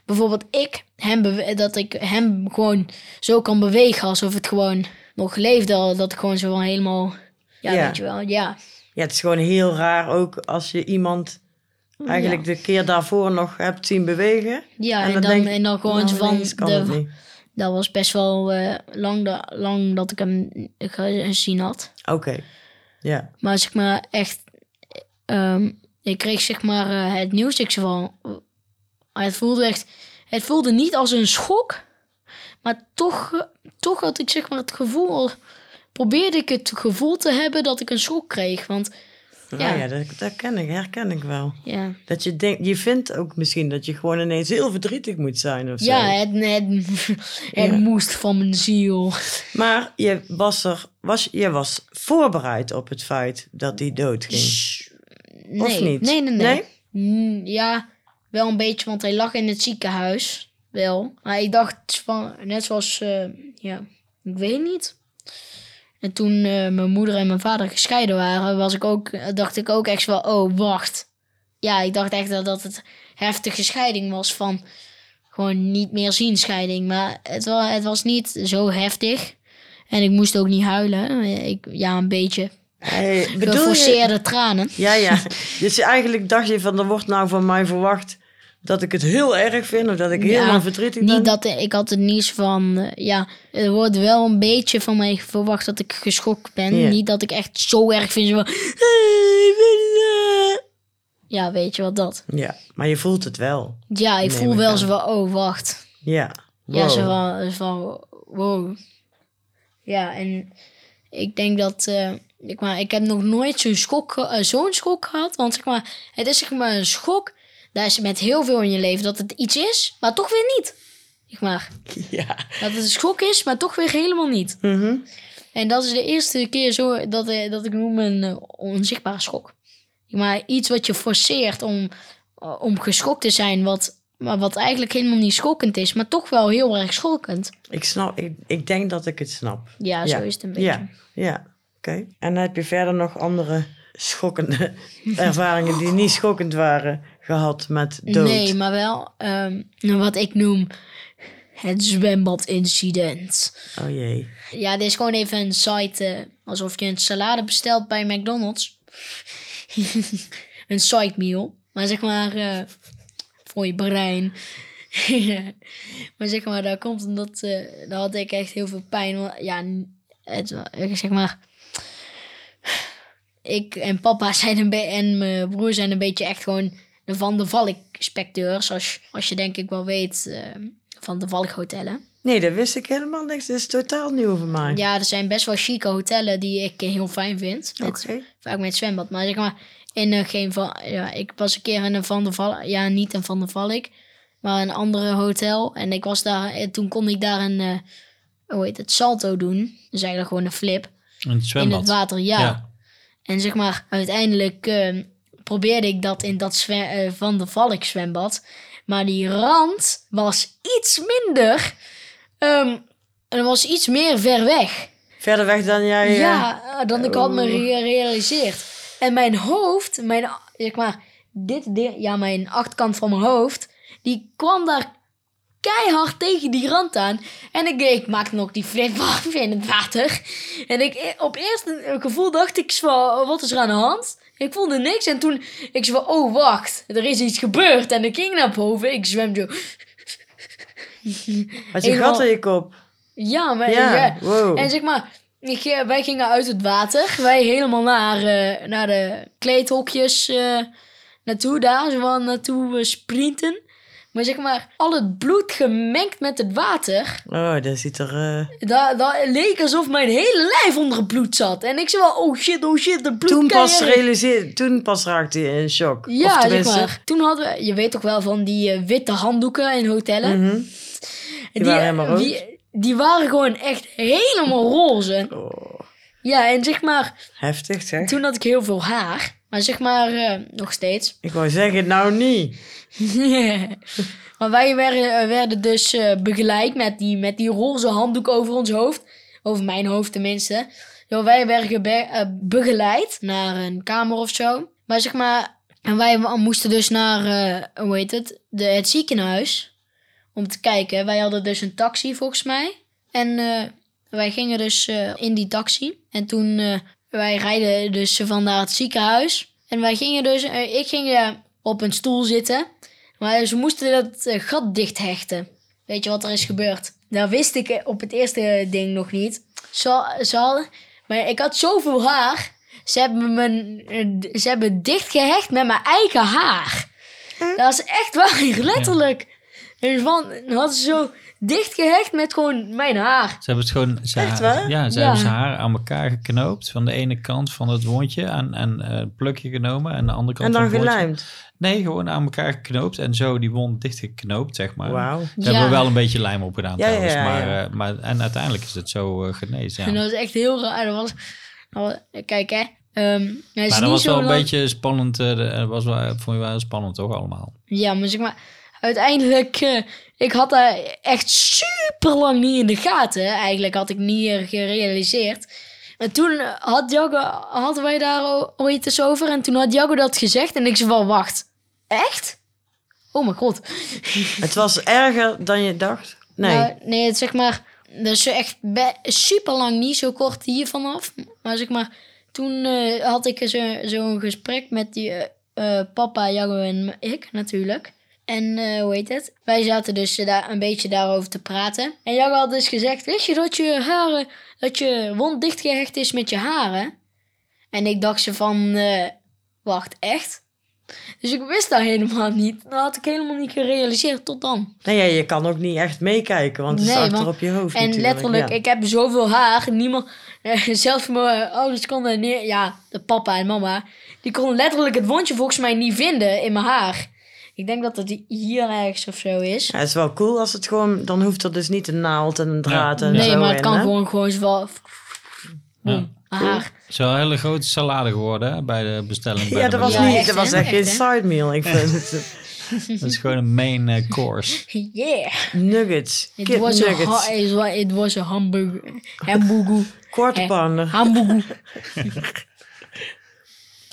bijvoorbeeld ik hem dat ik hem gewoon zo kan bewegen alsof het gewoon nog leefde. Dat ik gewoon zo van helemaal, ja, Ja. weet je wel, ja. Ja, het is gewoon heel raar ook als je iemand eigenlijk de keer daarvoor nog hebt zien bewegen. Ja, En en, dan dan, denk- en dan gewoon Nou, van, de, dat was best wel eh, lang, da- lang dat ik hem gezien had. Oké. Ja. Maar zeg maar echt, ehm, ik kreeg zeg maar eh, het nieuws, ik van, het voelde echt, het voelde niet als een schok, maar toch, toch had ik zeg maar het gevoel, probeerde ik het gevoel te hebben dat ik een schok kreeg, want Ja, Ja. dat, dat ken ik, herken ik wel. ja, Dat je denkt, je vindt ook misschien dat je gewoon ineens heel verdrietig moet zijn of zo. ja het, het, het Ja. moest van mijn ziel. Maar je was er, was, je was voorbereid op het feit dat hij doodging. Nee, Of niet? nee, nee, nee. Nee? Mm, Ja, wel een beetje, want hij lag in het ziekenhuis. Wel. Maar ik dacht van, net zoals, eh, ja, ik weet niet. En toen eh, mijn moeder en mijn vader gescheiden waren, was ik ook, dacht ik ook echt van, oh, wacht. Ja, ik dacht echt dat, dat het heftige scheiding was van gewoon niet meer zien scheiding. Maar het was, het was niet zo heftig. En ik moest ook niet huilen. Ik, ja, een beetje. Hey, bedoel je, Geforceerde tranen. ja, ja. Dus eigenlijk dacht je van, er wordt nou van mij verwacht dat ik het heel erg vind of dat ik helemaal verdrietig ben. Niet dat ik had het niet van, eh, ja, er wordt wel een beetje van mij verwacht dat ik geschokt ben. Niet dat ik echt zo erg vind. Zo. Ja, weet je wat dat? Ja, maar je voelt het wel. Ja, ik voel wel aan. zo van, oh, wacht. Ja. Ja, zo van, zo van, wow. Ja, en ik denk dat, eh, ik, maar, ik heb nog nooit zo'n schok, eh, zo'n schok gehad. Want zeg maar, het is zeg maar een schok, daar is met heel veel in je leven dat het iets is, maar toch weer niet. Zeg maar, Ja. dat het een schok is, maar toch weer helemaal niet. Mhm. En dat is de eerste keer zo dat, eh, dat ik noem een eh, onzichtbare schok. Maar iets wat je forceert om, eh, om geschokt te zijn, wat maar wat eigenlijk helemaal niet schokkend is, maar toch wel heel erg schokkend. Ik snap, ik, ik denk dat ik het snap. Ja, zo is het een beetje. Ja, ja. Oké. En heb je verder nog andere schokkende ervaringen die niet schokkend waren gehad met dood? Nee, maar wel ehm, wat ik noem het zwembadincident. Oh jee. Ja, dit is gewoon even een site eh, alsof je een salade bestelt bij McDonald's. een side meal. Maar zeg maar eh, voor je brein. maar zeg maar, daar komt omdat uh, daar had ik echt heel veel pijn. Want, ja, het, zeg maar. Ik en papa zijn een beetje en mijn broer zijn een beetje echt gewoon de Van de Valk specteurs. Als, als je denk ik wel weet van de Valk hotellen. Nee, dat wist ik helemaal niks. Dat is totaal nieuw voor mij. Ja, er zijn best wel chique hotellen die ik heel fijn vind. Oké. Vaak met zwembad. Maar zeg maar, in uh, geen van. Ja, ik was een keer in een Van der Valk. Ja, niet een Van der Valk, maar een andere hotel. En ik was daar. En toen kon ik daar een. Uh, hoe heet het? Salto doen. Dus eigenlijk gewoon een flip. Een zwembad. In het water, ja. En zeg maar, uiteindelijk uh, probeerde ik dat in dat uh, Van der Valk zwembad. Maar die rand was iets minder. Um, en was iets meer ver weg. Verder weg dan jij? Ja, dan ik had me gerealiseerd. En mijn hoofd, mijn, zeg maar, dit, ja, mijn achterkant van mijn hoofd, die kwam daar keihard tegen die rand aan. En ik, ik maakte nog die flip af in het water. En ik, op eerste gevoel dacht ik, wat is er aan de hand? Ik voelde niks en toen, ik zei, oh wacht, er is iets gebeurd. En ik ging naar boven, ik zwem zo. Had je gat in je kop? Ja, maar ja. Wow. En zeg maar, ik, eh, wij gingen uit het water. Wij helemaal naar, uh, naar de kleedhokjes uh, naartoe daar. Zo naartoe sprinten. Maar zeg maar, al het bloed gemengd met het water. Oh, dat ziet er... Uh... Dat, dat leek alsof mijn hele lijf onder het bloed zat. En ik zei wel, oh shit, oh shit, de bloed Toen pas, realiseerde, toen pas raakte je in shock. Ja, zeg maar. Toen hadden we, je weet toch wel van die witte handdoeken in hotellen. Mm -hmm. Die, die, waren helemaal rood. Die, die waren gewoon echt helemaal roze. Oh. Ja, en zeg maar... Heftig, zeg. Toen had ik heel veel haar. Maar zeg maar, uh, nog steeds. Ik wou zeggen, nou niet. maar wij werden, werden dus uh, begeleid met die, met die roze handdoek over ons hoofd. Over mijn hoofd tenminste. Yo, wij werden uh, begeleid naar een kamer of zo. Maar zeg maar, en wij moesten dus naar, hoe heet het, de, het ziekenhuis om te kijken. Wij hadden dus een taxi volgens mij. En wij gingen dus in die taxi. En toen, wij rijden dus van naar het ziekenhuis. En wij gingen dus, ik ging op een stoel zitten. Maar ze moesten dat gat dicht hechten. Weet je wat er is gebeurd? Dat wist ik op het eerste ding nog niet. Zo, zo, maar ik had zoveel haar. Ze hebben, me, ze hebben dicht gehecht met mijn eigen haar. Dat is echt waar, letterlijk. En van hadden ze zo dicht gehecht met gewoon mijn haar. Ze hebben het gewoon... Ze Echt waar? Ja, ze hebben zijn haar aan elkaar geknoopt. Van de ene kant van het wondje en, en uh, plukje genomen. En de andere kant En dan van het gelijmd? Nee, gewoon aan elkaar geknoopt. En zo die wond dichtgeknoopt, zeg maar. Wauw. Ze hebben er wel een beetje lijm op gedaan Ja, ja, trouwens. ja, maar, ja. eh, maar, en uiteindelijk is het zo uh, genezen. En Ja. dat was echt heel raar. Dat was, dat was- kijk hè. ehm, Maar dat niet was zo wel een beetje spannend. eh, Dat was wel, vond je wel spannend, toch allemaal? Ja, maar zeg maar, uiteindelijk, eh, ik had daar echt super lang niet in de gaten. Eigenlijk had ik niet gerealiseerd. En toen had Jago, hadden wij daar ooit eens over. En toen had Jago dat gezegd. En ik zei van, wacht, echt? Oh mijn god. Het was erger dan je dacht? Nee. Nou, nee, het zeg maar, dat is echt super lang niet, zo kort hier vanaf. Maar zeg maar, toen eh, had ik zo- zo'n gesprek met die eh, papa, Jago en ik natuurlijk. En eh, hoe heet het? Wij zaten dus eh, daar een beetje daarover te praten. En Jago had dus gezegd, weet je dat je haren, dat je wond dichtgehecht is met je haren? En ik dacht ze van, eh, wacht, echt? Dus ik wist dat helemaal niet. Dat had ik helemaal niet gerealiseerd tot dan. Nee, ja, je kan ook niet echt meekijken, want het is Nee, achter want- op je hoofd En natuurlijk, letterlijk, ja. ik heb zoveel haar. Niemand, zelfs mijn ouders konden neer, ja, de papa en mama, die konden letterlijk het wondje volgens mij niet vinden in mijn haar. Ik denk dat het hier ergens of zo is. Ja, het is wel cool als het gewoon... Dan hoeft er dus niet een naald en een draad en nee, zo maar het in, kan hè? gewoon, gewoon zo. Haar. Het is wel een hele grote salade geworden hè, bij de bestelling. bij Ja, de dat was, niet, echt, dat was echt geen side meal. Ik vind het... Dat is gewoon een main eh, course. Yeah. Nuggets. It was, a, nuggets. ha- it was, it was a hamburger. Hamburger. Quarter pounder. Hamburger.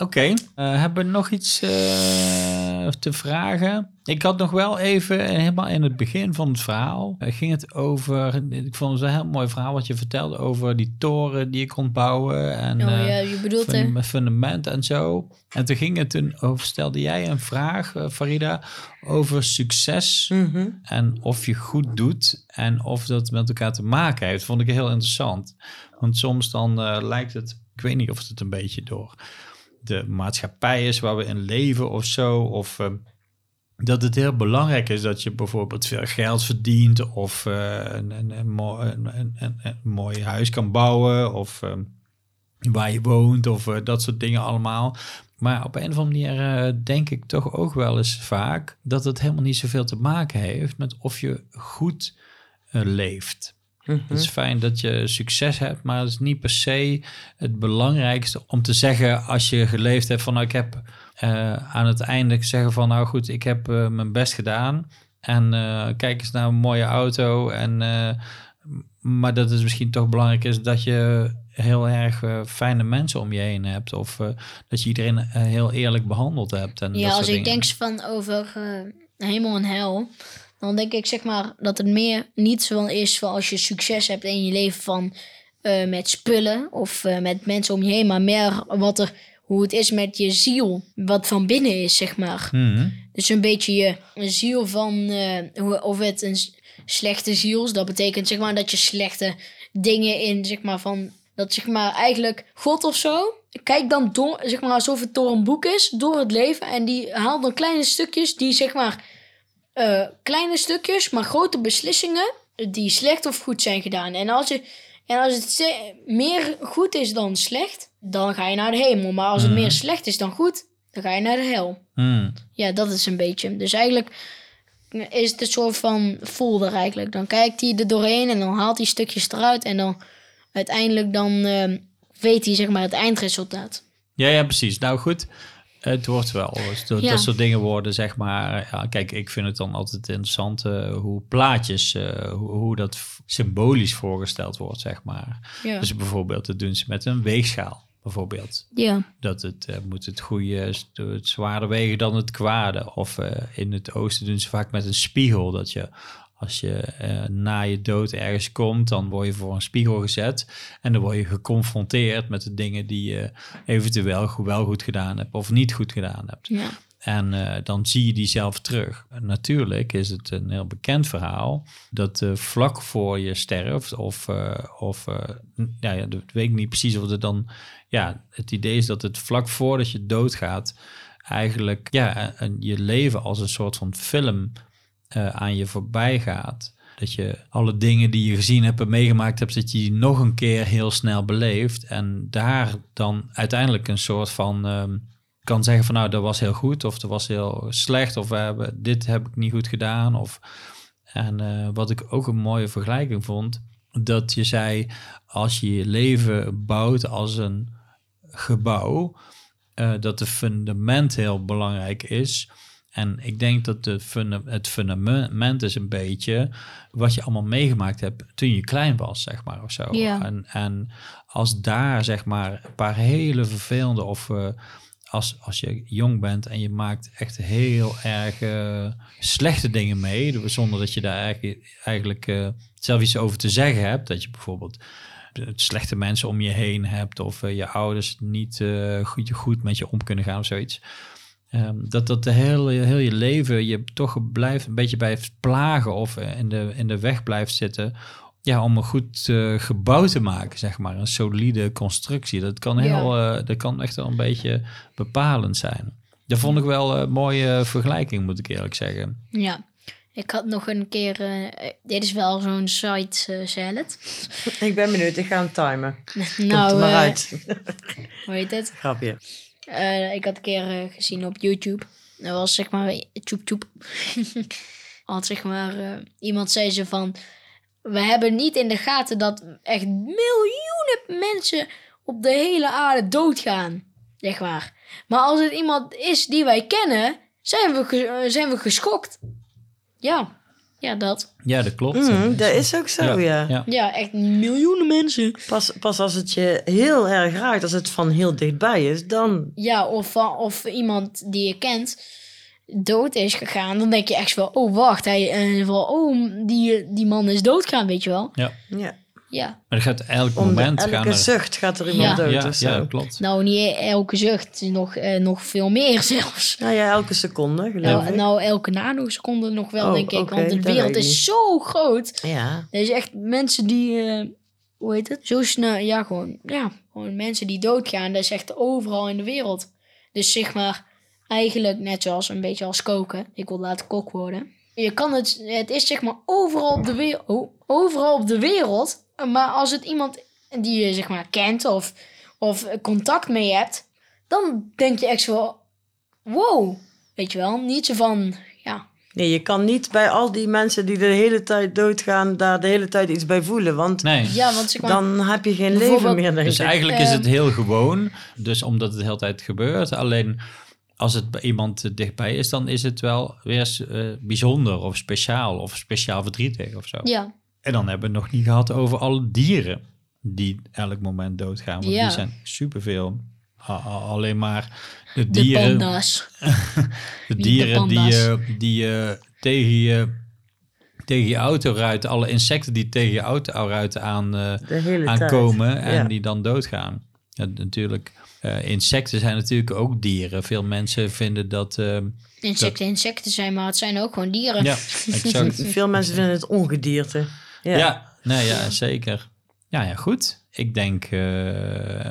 Oké, eh, hebben we nog iets eh, te vragen? Ik had nog wel even, eh, helemaal in het begin van het verhaal, ging het over, ik vond het een heel mooi verhaal wat je vertelde over die toren die je kon bouwen en Oh eh, ja, je bedoelt hè? fun- fundament en zo. En toen ging het toen over, stelde jij een vraag, Farida, over succes Mhm. en of je goed doet en of dat met elkaar te maken heeft, vond ik heel interessant. Want soms dan eh, lijkt het, ik weet niet of het een beetje door de maatschappij is waar we in leven of zo, of eh, dat het heel belangrijk is dat je bijvoorbeeld veel geld verdient of eh, een, een, een, mooi, huis kan bouwen of eh, waar je woont of eh, dat soort dingen allemaal. Maar op een of andere manier eh, denk ik toch ook wel eens vaak dat het helemaal niet zoveel te maken heeft met of je goed eh, Mhm. Het is fijn dat je succes hebt, maar het is niet per se het belangrijkste om te zeggen als je geleefd hebt van nou, ik heb eh, aan het einde zeggen van nou goed, ik heb eh, mijn best gedaan en eh, kijk eens naar een mooie auto en maar dat het misschien toch belangrijk is dat je heel erg fijne mensen om je heen hebt of dat je iedereen heel eerlijk behandeld hebt en dat Ja, soort als ik dingen. denk van over hemel en hel, dan denk ik zeg maar dat het meer niet zo is van als je succes hebt in je leven van eh, met spullen of eh, met mensen om je heen, maar meer wat er, hoe het is met je ziel, wat van binnen is, zeg maar. Mhm. Dus een beetje je ziel van, hoe- of het een slechte ziel is, dat betekent zeg maar dat je slechte dingen in, zeg maar van, dat zeg maar eigenlijk God of zo, kijk dan door, zeg maar alsof het door een boek is, door het leven en die haalt dan kleine stukjes die zeg maar, eh, kleine stukjes, maar grote beslissingen die slecht of goed zijn gedaan. En als, je, en als het meer goed is dan slecht, dan ga je naar de hemel. Maar als het meer slecht is dan goed, dan ga je naar de hel. Mhm. Ja, dat is een beetje. Dus eigenlijk is het een soort van folder eigenlijk. Dan kijkt hij er doorheen en dan haalt hij stukjes eruit. En dan uiteindelijk dan eh, weet hij zeg maar het eindresultaat. Ja, ja, precies. Nou goed, het wordt wel. Dus dat, Ja. dat soort dingen worden, zeg maar. Ja, kijk, ik vind het dan altijd interessant eh, hoe plaatjes, eh, hoe, hoe dat symbolisch voorgesteld wordt, zeg maar. Ja. Dus bijvoorbeeld, dat doen ze met een weegschaal, bijvoorbeeld. ja. Dat het eh, moet het goede, het zwaarder wegen dan het kwade. Of in het oosten doen ze vaak met een spiegel, dat je als je eh, na je dood ergens komt, dan word je voor een spiegel gezet. En dan word je geconfronteerd met de dingen die je eventueel wel goed gedaan hebt of niet goed gedaan hebt. ja. En eh, dan zie je die zelf terug. Natuurlijk is het een heel bekend verhaal dat eh, vlak voor je sterft, of, of ja, dat weet ik niet precies of het dan. Ja, het idee is dat het vlak voordat je doodgaat, eigenlijk ja, en je leven als een soort van film eh, aan je voorbij gaat. Dat je alle dingen die je gezien hebt en meegemaakt hebt, dat je die nog een keer heel snel beleeft. En daar dan uiteindelijk een soort van ehm, kan zeggen van nou, dat was heel goed of dat was heel slecht of we hebben, dit heb ik niet goed gedaan. Of, en eh, wat ik ook een mooie vergelijking vond, dat je zei als je je leven bouwt als een gebouw, eh, dat de fundament heel belangrijk is. En ik denk dat de funda- het fundament is een beetje wat je allemaal meegemaakt hebt toen je klein was, zeg maar, of zo. Ja. En, en als daar, zeg maar, een paar hele vervelende of eh, als, als je jong bent en je maakt echt heel erg eh, slechte dingen mee, zonder dat je daar eigenlijk, eigenlijk eh, zelf iets over te zeggen hebt, dat je bijvoorbeeld slechte mensen om je heen hebt of je ouders niet goed, goed met je om kunnen gaan of zoiets. Ehm, dat dat de hele, heel je leven je toch blijft, een beetje blijft plagen of eh, in de, in de weg blijft zitten. Ja, om een goed eh, gebouw te maken, zeg maar. Een solide constructie. Dat kan, heel, eh, dat kan echt wel een beetje bepalend zijn. Dat vond ik wel een mooie vergelijking, moet ik eerlijk zeggen. ja. Ik had nog een keer, eh, dit is wel zo'n site salad. Ik ben benieuwd, ik ga hem timen. Komt nou, er maar uit. hoe heet het? Grapje. Eh, ik had een keer eh, gezien op YouTube. Dat was zeg maar tjoep tjoep. Had zeg maar eh, iemand zei ze van we hebben niet in de gaten dat echt miljoenen mensen op de hele aarde doodgaan, zeg maar. Maar als het iemand is die wij kennen zijn we, zijn we geschokt. Ja, ja, dat. Ja, dat klopt. Mhm, dat is ook zo, ja. ja. Ja, echt miljoenen mensen. Pas, pas als het je heel erg raakt, als het van heel dichtbij is, dan... Ja, of, van- of iemand die je kent dood is gegaan, dan denk je echt wel, oh wacht, hij, eh, van, oh, die, die man is doodgaan, weet je wel. Ja. Ja, Ja, Maar gaat elk om moment gaan elke er... zucht gaat er iemand Ja. dood ja, of zo. ja, klopt. nou niet elke zucht, nog, eh, nog veel meer zelfs. Nou ja, elke seconde, geloof Nou, ik. nou, elke nanoseconde nog wel, Oh, denk ik. want de wereld is niet. zo groot. Ja, Er is echt mensen die, eh, hoe heet het? Zo snel, ja, gewoon, ja, gewoon mensen die doodgaan. Dat is echt overal in de wereld. Dus zeg maar, eigenlijk net zoals een beetje als koken. Ik wil later kok worden. Je kan het, het is zeg maar overal op de wereld, oh, overal op de wereld. Maar als het iemand die je zeg maar kent of, of contact mee hebt, dan denk je echt zo, wow, weet je wel, niet zo van, ja, nee, je kan niet bij al die mensen die de hele tijd doodgaan, daar de hele tijd iets bij voelen. Want Nee. ja, want zeg maar, dan heb je geen leven meer, denk Dus ik. eigenlijk is het heel gewoon. Dus omdat het de hele tijd gebeurt. Alleen als het bij iemand dichtbij is, dan is het wel weer eh, bijzonder of speciaal of speciaal verdrietig of zo. ja, En dan hebben we het nog niet gehad over alle dieren die elk moment doodgaan. Want Ja. die zijn superveel. Alleen maar de de dieren, panda's. de de dieren die, je die je tegen je tegen je autoruit, alle insecten die tegen je autoruit aan, eh, De hele tijd. aankomen en Ja. die dan doodgaan. Ja, natuurlijk, eh, insecten zijn natuurlijk ook dieren. Veel mensen vinden dat... eh, Insecten insecten zijn, maar het zijn ook gewoon dieren. ja, exact. Veel mensen vinden het ongedierte. Ja. Ja, nee, ja, zeker. Ja, ja, goed. Ik denk, eh,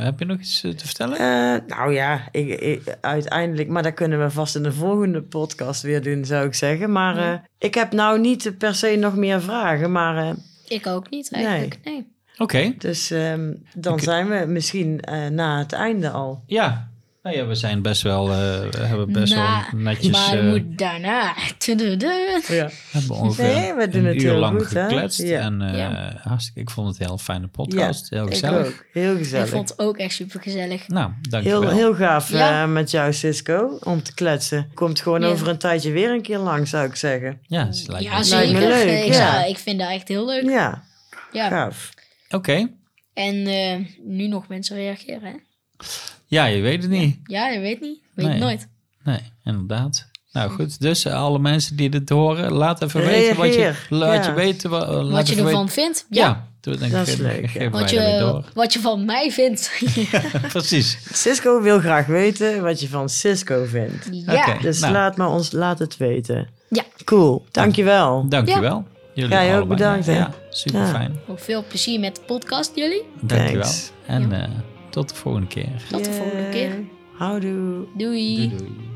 heb je nog iets eh, te vertellen? Eh, nou ja, ik, ik- uiteindelijk, maar dat kunnen we vast in de volgende podcast weer doen, zou ik zeggen. Maar eh, ik heb nou niet per se nog meer vragen, maar eh, Ik ook niet eigenlijk. Nee. Oké, dus ehm, dan Ik- zijn we misschien eh, na het einde al. ja. Nou ja, we zijn best wel, eh, we hebben best Na- wel netjes, maar eh, het moet daarna. Tududu. Ja. hebben ongeveer Nee, we doen een het uur heel lang goed, gekletst. Ja. En eh, Ja. hartstikke, ik vond het een heel fijne podcast. heel ik gezellig. ook. Heel Ik gezellig. vond het ook echt super gezellig. Nou, dankjewel. Heel, heel gaaf Ja. eh, met jou, Cisco, om te kletsen. Komt gewoon Ja. over een tijdje weer een keer lang, zou ik zeggen. Ja, het lijkt me- lijkt leuk, ik, ja. zou- ik vind dat echt heel leuk. Ja, Ja. gaaf. Oké. En eh, nu nog mensen reageren. Hè? Ja, je weet het niet. Ja, je weet niet. Weet Nee. het nooit. Nee, inderdaad. Nou goed, dus eh, alle mensen die dit horen, laat even weten wat je, laat ja. je weten. laat Wat je ervan weten- vindt. Ja. Ja, doe- dan Dat is leuk, ja. Wat, je, door. wat je van mij vindt. Precies. Cisco wil graag weten wat je van Cisco vindt. ja. Dus Nou. laat, maar ons, laat het weten. Ja. Cool, dankjewel. Dankjewel. Jullie Jij ook bedankt, hè? Ja, super fijn. Ook veel plezier met de podcast, jullie. Dankjewel. Thanks. En eh, tot de volgende keer. Tot de volgende keer. Houdoe. Doei. Doei doei.